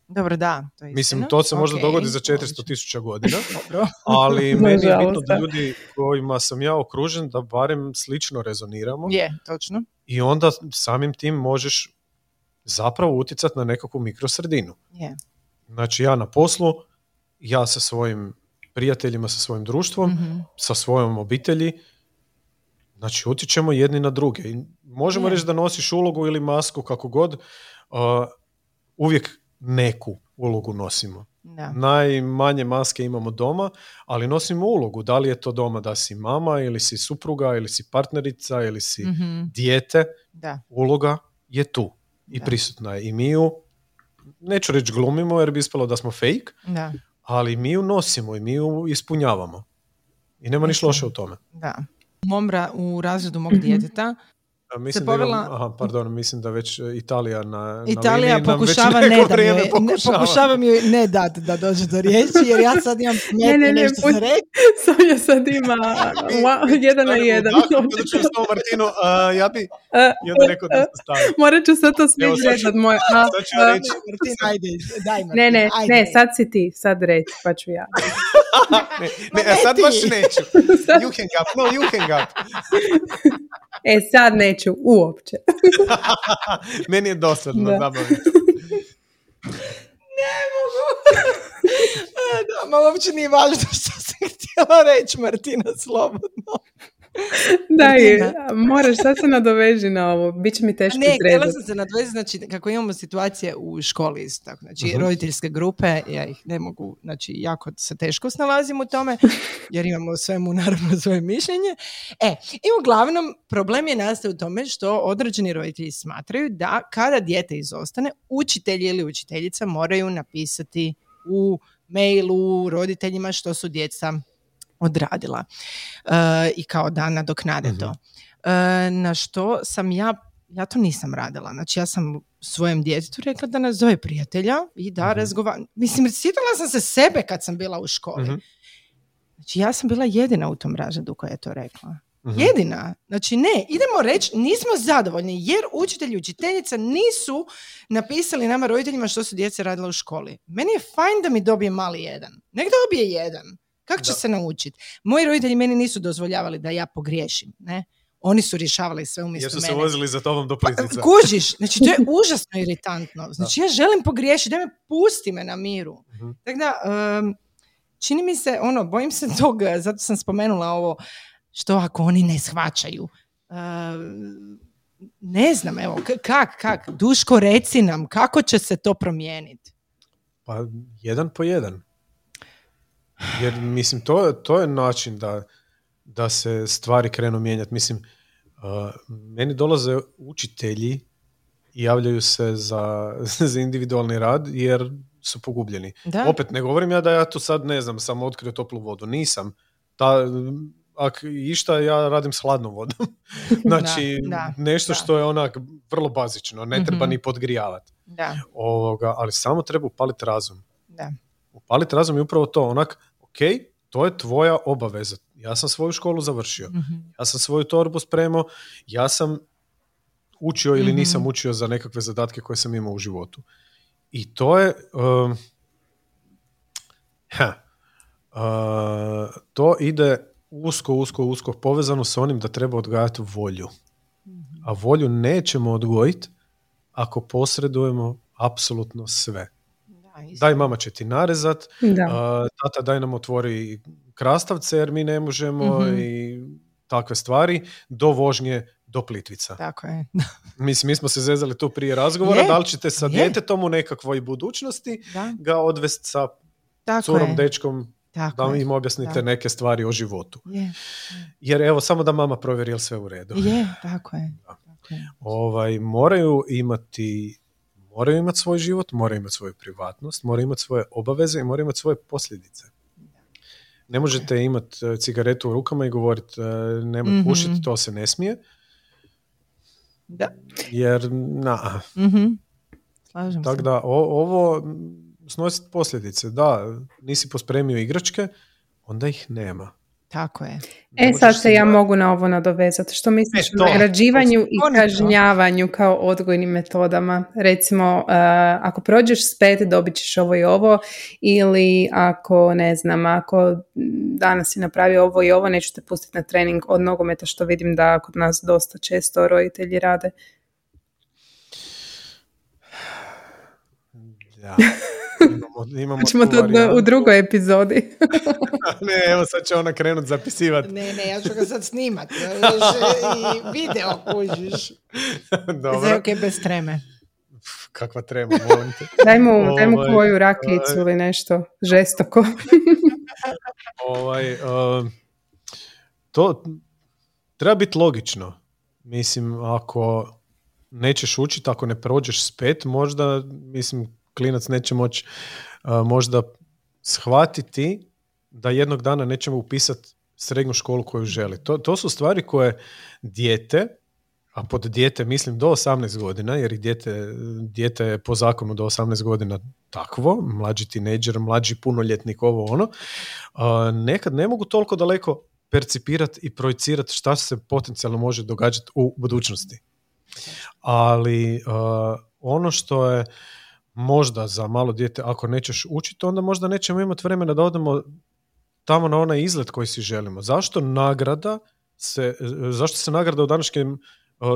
Dobro, da. To je Mislim, to se možda dogodi za 400 tisuća godina, ali meni je bitno da ljudi kojima sam ja okružen da barem slično rezoniramo. Je, točno. I onda samim tim možeš zapravo utjecati na nekakvu mikrosredinu. Je. Znači ja na poslu, ja sa svojim prijateljima, sa svojim društvom, mhm. sa svojom obitelji, znači utječemo jedni na druge. I možemo reći da nosiš ulogu ili masku kako god, uh, uvijek neku ulogu nosimo. Da. Najmanje maske imamo doma, ali nosimo ulogu. Da li je to doma da si mama ili si supruga ili si partnerica ili si mm dijete. Da. Uloga je tu i prisutna je. I mi ju, neću reći glumimo jer bi ispalo da smo fake, da. ali mi ju nosimo i mi ju ispunjavamo. I nema ništa loše u tome. Da. U, mom u razredu mog djeteta mislim da imam, aha, pardon, mislim da već e, Italija na, Italija na pokušava već ne da mi, pokušava. ne, pokušavam ju ne dati da dođe do riječi, jer ja sad imam ne, ne, ne, nešto za reći. Sonja sad ima wow, jedan na jedan. Ću s Martinu, uh, ja bi i onda rekao da se stavim. Morat ću sad to sve izredat moje. A, Sad ću ja reći. Martin, ajde, daj Martin, ne, ne, ajde. ne, sad si ti, sad reći, pa ću ja. ne, ne, a sad baš neću. You hang up, no, you hang up. E, sad neću, uopće. Meni je dosadno, zabavno. Ne mogu. A, da, ma uopće nije važno što sam htjela reći, Martina, slobodno. Daj, Martina. moraš, sad se nadoveži na ovo, bit će mi teško Ne, htjela sam se nadvezati, znači kako imamo situacije u školi isto tako, znači Mhm. roditeljske grupe, ja ih ne mogu, znači jako se teško snalazim u tome, jer imamo svemu naravno svoje mišljenje. E, i uglavnom problem je nastaje u tome što određeni roditelji smatraju da kada dijete izostane, učitelji ili učiteljica moraju napisati u mailu roditeljima što su djeca odradila e, i kao da nadoknade Mhm. to. E, na što sam ja, ja to nisam radila. Znači ja sam svojem djetetu rekla da nazove prijatelja i da Mhm. razgovara. Mislim, sjetila sam se sebe kad sam bila u školi. Mhm. Znači ja sam bila jedina u tom razredu koja je to rekla. Jedina. Znači ne, idemo reći, nismo zadovoljni jer učitelji i učiteljica nisu napisali nama roditeljima što su djece radila u školi. Meni je fajn da mi dobije mali jedan. Nek dobije jedan. Kako će Da. se naučiti? Moji roditelji meni nisu dozvoljavali da ja pogriješim. Ne? Oni su rješavali sve umjesto Jer su se mene. vozili za tobom do Pa, Plitvica. kužiš, znači to je užasno iritantno. Znači ja želim pogriješiti, daj me pusti me na miru. Mhm. Tako da, em, čini mi se, ono, bojim se toga, zato sam spomenula ovo, što ako oni ne shvaćaju. Em, ne znam, evo, k- kak, kak, Duško, reci nam, kako će se to promijeniti? Pa jedan po jedan. Jer mislim, to, to je način da, da se stvari krenu mijenjati. Mislim, uh, meni dolaze učitelji i javljaju se za, za individualni rad jer su pogubljeni. Da. Opet ne govorim ja da ja tu sad ne znam, sam otkrio toplu vodu. Nisam. Ta, ak išta ja radim s hladnom vodom. znači, Da, da, nešto da. što je onak vrlo bazično, ne treba Mhm. ni podgrijavati. Da, Ovoga, ali samo treba upaliti razum. da. Upaliti razum je upravo to, onak, ok, to je tvoja obaveza. Ja sam svoju školu završio. Mhm. Ja sam svoju torbu spremao, ja sam učio ili Mhm. nisam učio za nekakve zadatke koje sam imao u životu. I to je... um, ha, uh, to ide usko, usko, usko povezano s onim da treba odgajati volju. A volju nećemo odgojiti ako posredujemo apsolutno sve. Da, isto. Daj mama će ti narezat, Da. a, tata daj nam otvori krastavce jer mi ne možemo Mhm. i takve stvari, do vožnje do Plitvica. Tako je. Mislim, mi smo se zezali tu prije razgovora, Je, da li ćete sa je. djetetom u nekakvoj budućnosti Da, ga odvesti sa tako curom, je. dečkom, Tako da im objasnite Da. neke stvari o životu. Je, Jer evo, samo da mama provjeri je li sve u redu. je, tako je. Tako je. Ovaj, moraju imati moraju imati svoj život, moraju imati svoju privatnost, moraju imati svoje obaveze i moraju imati svoje posljedice. Ne možete imati e, cigaretu u rukama i govoriti e, nemoj Mhm. pušiti, to se ne smije, Da. jer na, Mhm. Slažem tako se. da o- ovo snositi posljedice, da, nisi pospremio igračke, onda ih nema. Tako je. E, sad se ja ba- mogu na ovo nadovezati. Što misliš E, to, o nagrađivanju to- i to kažnjavanju kao odgojnim metodama? Recimo, uh, ako prođeš s pet, dobit ćeš ovo i ovo, ili ako, ne znam, ako danas si napravio ovo i ovo, neću te pustiti na trening od nogometa, što vidim da kod nas dosta često roditelji rade. Da. Imamo, imamo Ćemo to u drugoj epizodi. ne, evo sad će ona krenut zapisivati. Ne, ne, ja ću ga sad snimat. I video kužiš. Dobro. Zevke bez treme. Kakva trema, molim te. Daj mu, daj mu Ovaj, koju rakijicu ili nešto žestoko. ovaj, um, to treba biti logično. Mislim, ako nećeš učiti, ako ne prođeš s pet, možda, mislim, klinac neće moći uh, možda shvatiti da jednog dana nećemo upisati srednju školu koju želi. To, to su stvari koje dijete a pod dijete mislim do 18 godina, jer dijete, dijete je po zakonu do 18 godina takvo, mlađi tineđer, mlađi punoljetnik, ovo ono, nekad ne mogu toliko daleko percipirati i projicirati šta se potencijalno može događati u budućnosti. Ali ono što je možda za malo dijete, ako nećeš učiti, onda možda nećemo imati vremena da odemo tamo na onaj izlet koji si želimo. Zašto nagrada se, zašto se nagrada u današnjem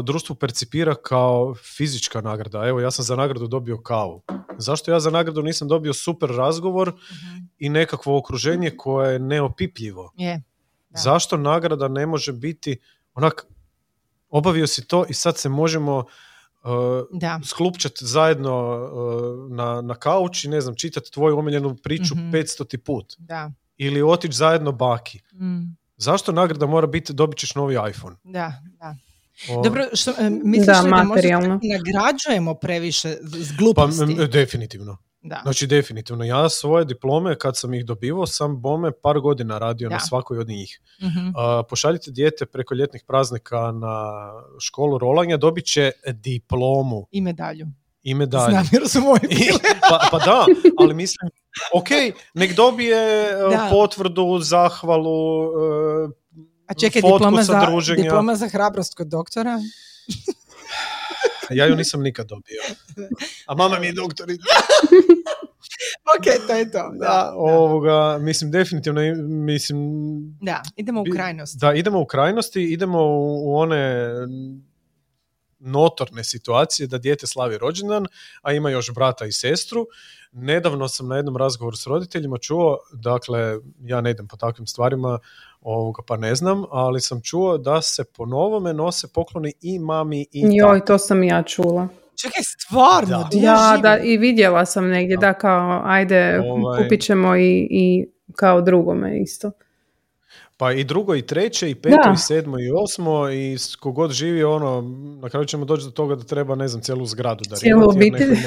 društvu percipira kao fizička nagrada. Evo, ja sam za nagradu dobio kavu. Zašto ja za nagradu nisam dobio super razgovor mhm. i nekakvo okruženje koje je neopipljivo? Je. Zašto nagrada ne može biti onak, obavio si to i sad se možemo uh, da. sklupčati zajedno uh, na, na kauč i ne znam, čitati tvoju omiljenu priču mm 500 put. Da. Ili otići zajedno baki. Mm. Zašto nagrada mora biti dobit ćeš novi iPhone? Da, da. Dobro, što, e, misliš da, li da možda nagrađujemo previše s gluposti? Pa, definitivno. Da. Znači, definitivno. Ja svoje diplome, kad sam ih dobivao, sam bome par godina radio na svakoj od njih. mm pošaljite dijete preko ljetnih praznika na školu rolanja, dobit će diplomu. I medalju. I medalju. Znam jer su moji pa, pa da, ali mislim, ok, nek dobije e, potvrdu, zahvalu, e, a čekaj, diploma za, diploma za hrabrost kod doktora? ja ju nisam nikad dobio. A mama mi je doktorica. ok, to je to. Da, da, ovoga, mislim, definitivno, mislim... Da, idemo u krajnosti. Da, idemo u krajnosti, idemo u, u one notorne situacije da dijete slavi rođendan, a ima još brata i sestru. Nedavno sam na jednom razgovoru s roditeljima čuo, dakle, ja ne idem po takvim stvarima, ovoga pa ne znam, ali sam čuo da se po novome nose pokloni i mami i Joj, to sam ja čula. Čekaj, stvarno, da. Ja, da, i vidjela sam negdje da, kao, ajde, ovaj... kupit ćemo i, i kao drugome isto. Pa i drugo i treće i peto i sedmo i osmo i kogod živi ono, na kraju ćemo doći do toga da treba ne znam cijelu zgradu da Cijelu obitelj.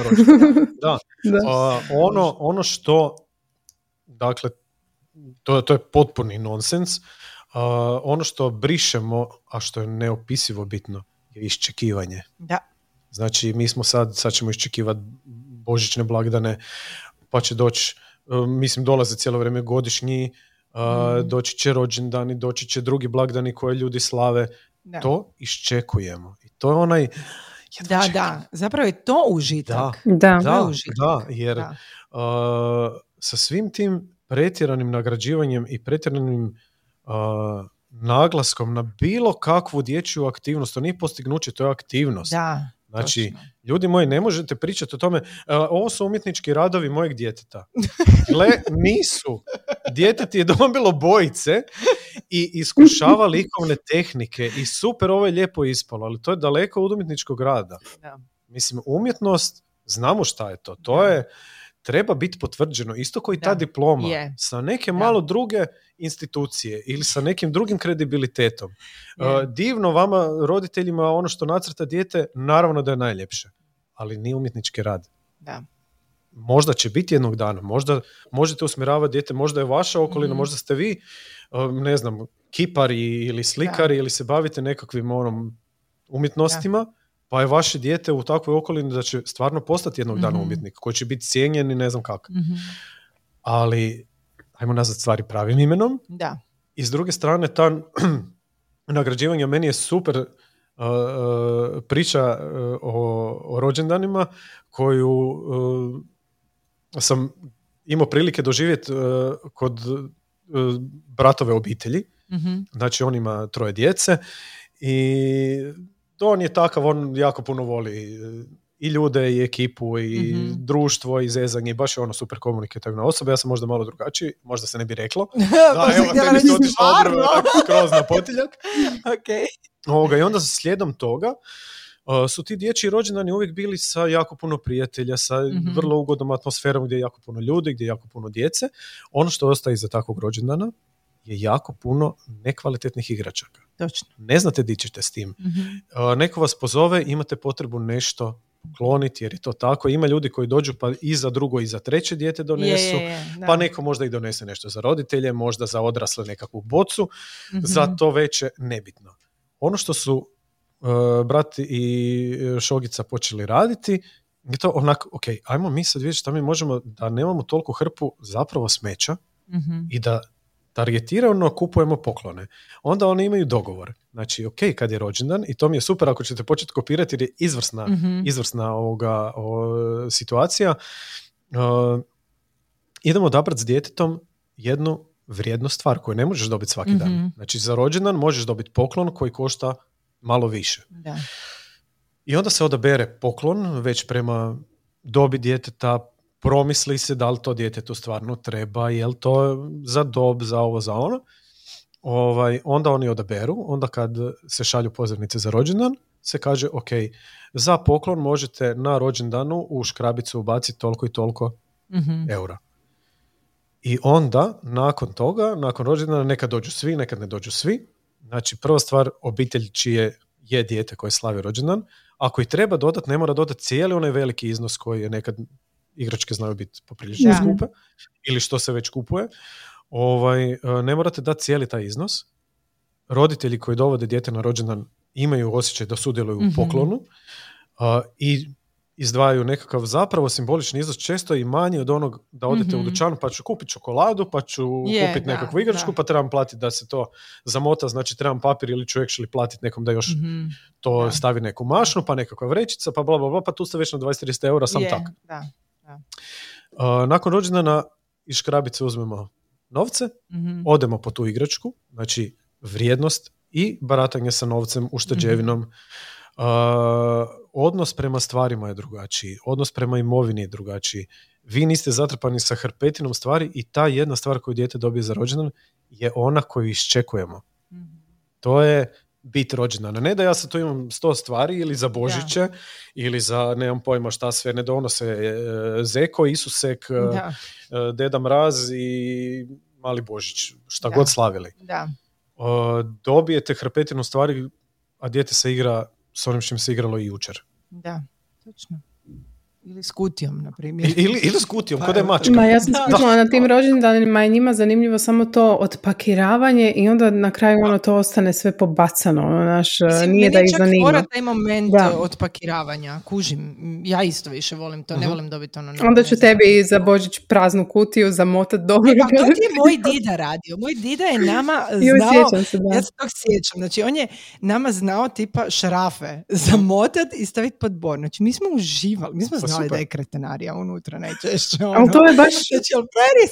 Da. da. ono, ono što dakle to, to je potpuni nonsens. Uh, ono što brišemo, a što je neopisivo bitno, je iščekivanje. Da. Znači, mi smo sad, sad ćemo iščekivati božićne blagdane, pa će doći, uh, mislim, dolaze cijelo vrijeme godišnji, uh, mm. doći će rođendani, doći će drugi blagdani koje ljudi slave. Da. To iščekujemo. I to je onaj... Da, da, zapravo je to užitak. Da, da, užitak. da jer da. Uh, sa svim tim pretjeranim nagrađivanjem i pretjeranim uh, naglaskom na bilo kakvu dječju aktivnost, to nije postignuće, to je aktivnost. Da, Znači, ljudi moji, ne možete pričati o tome, uh, ovo su umjetnički radovi mojeg djeteta. Gle, nisu. Dijete ti je dobilo bojice i iskušava likovne tehnike i super, ovo je lijepo ispalo, ali to je daleko od umjetničkog rada. Da. Mislim, umjetnost, znamo šta je to. To je treba biti potvrđeno, isto koji ta diploma, sa neke malo druge institucije ili sa nekim drugim kredibilitetom. Uh, divno vama, roditeljima, ono što nacrta dijete, naravno da je najljepše, ali nije umjetnički rad. Da. Možda će biti jednog dana, možda možete usmjeravati dijete, možda je vaša okolina, mhm. možda ste vi, uh, ne znam, kipari ili slikari ili se bavite nekakvim onom umjetnostima, pa je vaše dijete u takvoj okolini da će stvarno postati jednog dana mhm. umjetnik koji će biti cijenjen i ne znam kako. mm Ali, ajmo nazvat stvari pravim imenom. Da. I s druge strane, ta nagrađivanje meni je super uh, uh, priča uh, o, o rođendanima koju sam imao prilike doživjeti kod bratove obitelji. mm Znači, on ima troje djece i on je takav, on jako puno voli e, i ljude i ekipu i mm društvo i zezanje, baš je ono super komunikativna osoba, ja sam možda malo drugačiji, možda se ne bi reklo. da, evo, tebi se otišla skroz na potiljak. okay. Ovoga, I onda slijedom toga uh, su ti dječji rođendani uvijek bili sa jako puno prijatelja, sa mm vrlo ugodnom atmosferom gdje je jako puno ljudi, gdje je jako puno djece. Ono što ostaje iza takvog rođendana je jako puno nekvalitetnih igračaka. Točno. Ne znate di ćete s tim. mm Neko vas pozove, imate potrebu nešto kloniti jer je to tako. Ima ljudi koji dođu pa i za drugo i za treće dijete donesu, pa neko možda i donese nešto za roditelje, možda za odrasle nekakvu bocu, mm za to veće nebitno. Ono što su brat i šogica počeli raditi, je to onako, ok, ajmo mi sad vidjeti šta mi možemo, da nemamo toliko hrpu zapravo smeća mm i da targetirano kupujemo poklone. Onda oni imaju dogovor. Znači, ok, kad je rođendan, i to mi je super ako ćete početi kopirati jer je izvrsna, mm izvrsna ovoga, situacija, uh, idemo odabrati s djetetom jednu vrijednu stvar koju ne možeš dobiti svaki dan. Mhm. Znači, za rođendan možeš dobiti poklon koji košta malo više. Da. I onda se odabere poklon već prema dobi djeteta, promisli se da li to djetetu stvarno treba, je li to za dob, za ovo, za ono. Ovaj, onda oni odaberu, onda kad se šalju pozivnice za rođendan, se kaže, ok, za poklon možete na rođendanu u škrabicu ubaciti toliko i toliko mm eura. I onda, nakon toga, nakon rođendana, nekad dođu svi, nekad ne dođu svi. Znači, prva stvar, obitelj čije je dijete koje slavi rođendan. Ako i treba dodati, ne mora dodati cijeli onaj veliki iznos koji je nekad igračke znaju biti poprilično skupe ili što se već kupuje. Ovaj, e, ne morate dati cijeli taj iznos. Roditelji koji dovode dijete na rođendan imaju osjećaj da sudjeluju u mhm. poklonu i izdvajaju nekakav zapravo simbolični iznos često i manji od onog da odete u mhm. dućanu pa ću kupiti čokoladu, pa ću kupiti nekakvu igračku, pa trebam platiti da se to zamota, znači trebam papir ili ću actually platiti nekom da još mm to stavi neku mašnu, pa nekakva vrećica, pa bla, bla, bla, pa tu ste već na 20-30 eura sam tak. Da. Uh, nakon rođendana iz škrabice uzmemo novce, mm odemo po tu igračku, znači vrijednost i baratanje sa novcem, ušteđevinom, mm odnos prema stvarima je drugačiji, odnos prema imovini je drugačiji. Vi niste zatrpani sa hrpetinom stvari i ta jedna stvar koju dijete dobije za rođendan je ona koju iščekujemo. Mhm. To je bit rođendana. Ne da ja sad tu imam sto stvari ili za Božiće ili za nemam pojma šta sve ne donose e, Zeko, Isusek, da. E, Deda Mraz i Mali Božić, šta god slavili. Da. dobijete hrpetinu stvari, a dijete se igra s onim čim se igralo i jučer. Da, točno. Ili s kutijom, na primjer. Ili, ili s kutijom, pa, kod je mačka. Ma, ja sam skušala na tim rođendanima je njima zanimljivo samo to odpakiravanje i onda na kraju ono to ostane sve pobacano. Ono, naš, nije da ih zanima. Mora taj moment da. odpakiravanja, kužim. Ja isto više volim to, ne mhm. volim dobiti ono. Onda ću tebi za Božić praznu kutiju zamotat dobro. Pa to je moj dida radio. Moj dida je nama znao, se, da. ja se tog sjećam, znači on je nama znao tipa šrafe zamotat i staviti pod bor. Znači mi smo uživali, mi smo znali da je kretenarija unutra najčešće. Ono. Ali to je baš... Znači,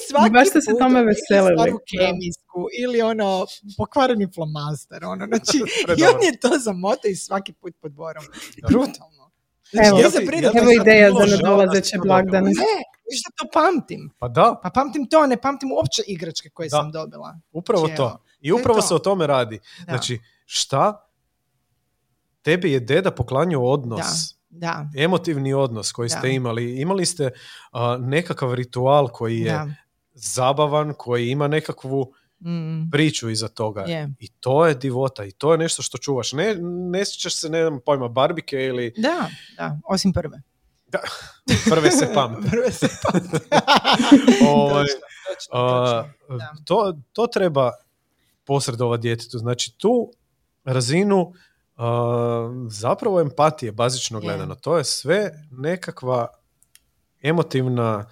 svaki baš ste se tome veselili. kemijsku ili ono pokvareni flomaster. Ono. Znači, I on je to zamotao i svaki put pod borom. Brutalno. Znači, evo, ja se evo ideja za nadolazeće blagdane. Ne, viš da to pamtim. Pa da. Pa pamtim to, ne pamtim uopće igračke koje sam dobila. Upravo znači, to. I upravo se o tome radi. Znači, šta tebi je deda poklanio odnos da. emotivni odnos koji ste imali. Imali ste nekakav ritual koji je zabavan, koji ima nekakvu mm. priču iza toga. I to je divota i to je nešto što čuvaš. Ne, ne sjećaš se, ne znam, pojma, barbike ili... Da, da, osim prve. Da, prve se pamte. prve se pamte. Ovaj, to, to treba posredovati djetetu. Znači tu razinu zapravo empatije, bazično gledano. To je sve nekakva emotivna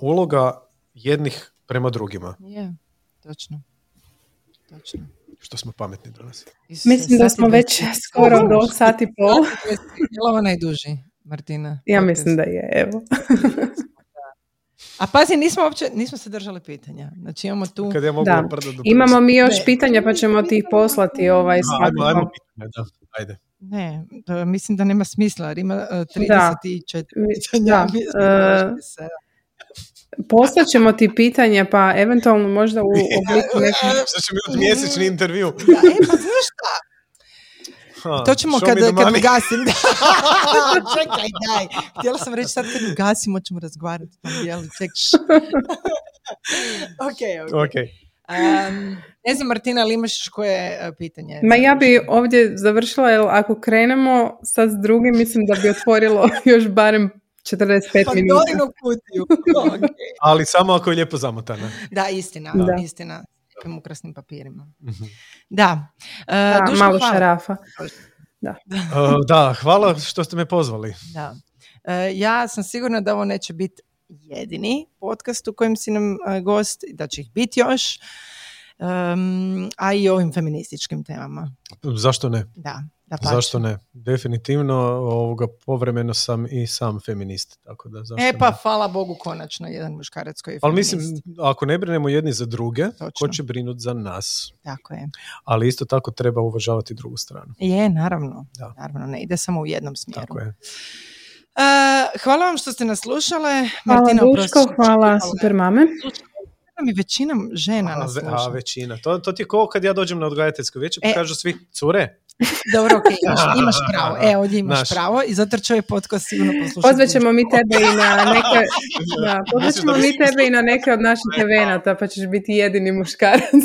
uloga jednih prema drugima. Je, točno. Točno. Što smo pametni danas. Mislim da smo već skoro do sati pol. Je ovo najduži, Martina? Ja mislim da je, evo. A pazi, nismo uopće, nismo se držali pitanja. Znači imamo tu... Kad ja mogu da. Imamo mi još pitanja pa ćemo ti ih poslati ovaj ajmo, ajmo pitanja, da, ajde. Ne, mislim da nema smisla jer ima uh, 34 pitanja. Da. Uh, Poslat ćemo ti pitanja, pa eventualno možda u obliku nekog... Što će biti mjesečni intervju. e, pa znaš šta? To ćemo kad, kad ugasim. Čekaj, daj. Htjela sam reći sad kad ugasimo ćemo razgovarati. Čekaj. ok, ok. okay. Um, ne znam, Martina, ali imaš koje uh, pitanje? Ma ja bi ovdje završila, jer ako krenemo sad s drugim, mislim da bi otvorilo još barem 45 pa minuta. kutiju. okay. ali samo ako je lijepo zamotana. Da, istina, da. istina. Ukrasnim papirima. Mhm. Da. Uh, malo šarafa. Da. da, hvala što ste me pozvali. Da. ja sam sigurna da ovo neće biti jedini podcast u kojem si nam gost, da će ih biti još um, a i ovim feminističkim temama. Zašto ne? Da, da Zašto ne? Definitivno ovoga povremeno sam i sam feminist. Tako da, zašto e pa, hvala Bogu, konačno jedan muškarac koji je Ali mislim, ako ne brinemo jedni za druge, Točno. ko će brinuti za nas? Tako je. Ali isto tako treba uvažavati drugu stranu. Je, naravno. Da. Naravno, ne ide samo u jednom smjeru. Tako je. Uh, hvala vam što ste nas slušale. Hvala Martina, Duško, hvala super mi većina žena nas sluša. A, većina. To, to ti je kao kad ja dođem na odgajateljsko vijeće, pa e, kažu svi, cure, dobro, ok, imaš, imaš pravo. E, ovdje imaš Naš. pravo i zato će ovaj podcast sigurno poslušati. Pozvaćemo mi tebe i na neke, da, pozvaćemo mi tebe i na neke od naših evenata, pa ćeš biti jedini muškarac.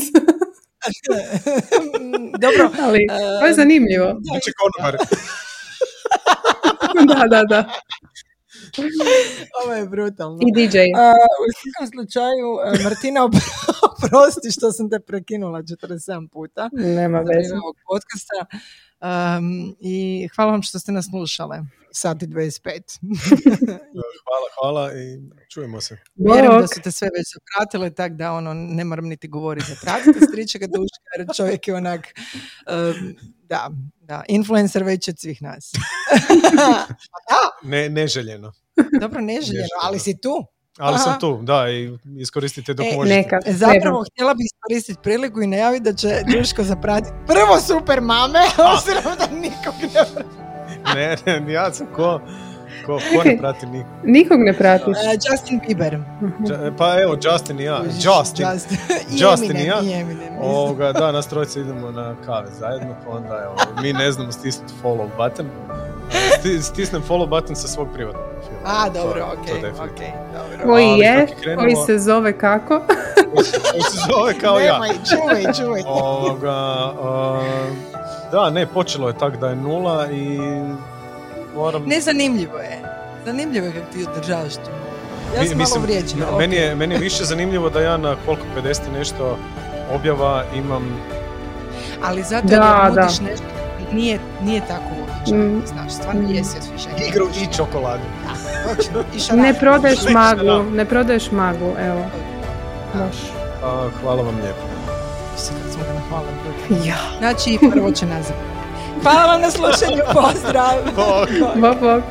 Dobro. Ali, to je zanimljivo. Znači konobar. da, da, da. Ovo je brutalno. I DJ. u svakom slučaju, e, Martina, oprosti što sam te prekinula 47 puta. Nema veze. ovog podcasta. Um, I hvala vam što ste nas slušale. Sati 25. hvala, hvala i čujemo se. Vjerujem da su te sve već zapratile, tak da ono, ne moram niti govoriti. Zapratite stričega duška, jer čovjek je onak, um, da, da, influencer već od svih nas. ne, neželjeno. Dobro, neželjeno, ali si tu. Ali sam tu, da, i iskoristite dok e, možete. Neka, Zapravo, htjela bih iskoristiti priliku i najaviti da će Duško zapratiti prvo super mame, obzirom da nikog ne Ne, ne, ja sam ko, ko, ko ne prati nikog. Nikog ne pratiš. Uh, Justin Bieber. pa evo, Justin i ja. Justin. Justin, Justin i ja. Ovoga, da, nas trojice idemo na kave zajedno, pa onda evo, mi ne znamo stisnuti follow button. Stisnem follow button sa svog privatnog. A, dobro, ok, ok, dobro. Koji je? Krenemo, koji se zove kako? koji se zove kao ja. Nemoj, čuvaj, čuvaj. Ovoga, uh, da, ne, počelo je tak da je nula i moram... Ne, zanimljivo je. Zanimljivo je kako ti održavaš tu. Ja sam Mislim, malo vrijeđena. Meni, je, meni je više zanimljivo da ja na koliko 50 nešto objava imam... Ali zato da, da. nešto nije, nije tako uobičajeno, mm. znaš, stvarno jesi osvježenje. Igru i čokoladu. Da, ne prodaješ maglu, ne prodaješ maglu, evo. A, hvala vam lijepo. Ja. Znači, prvo će nazad. Hvala vam na slušanju, pozdrav! Bok. Bok, bok.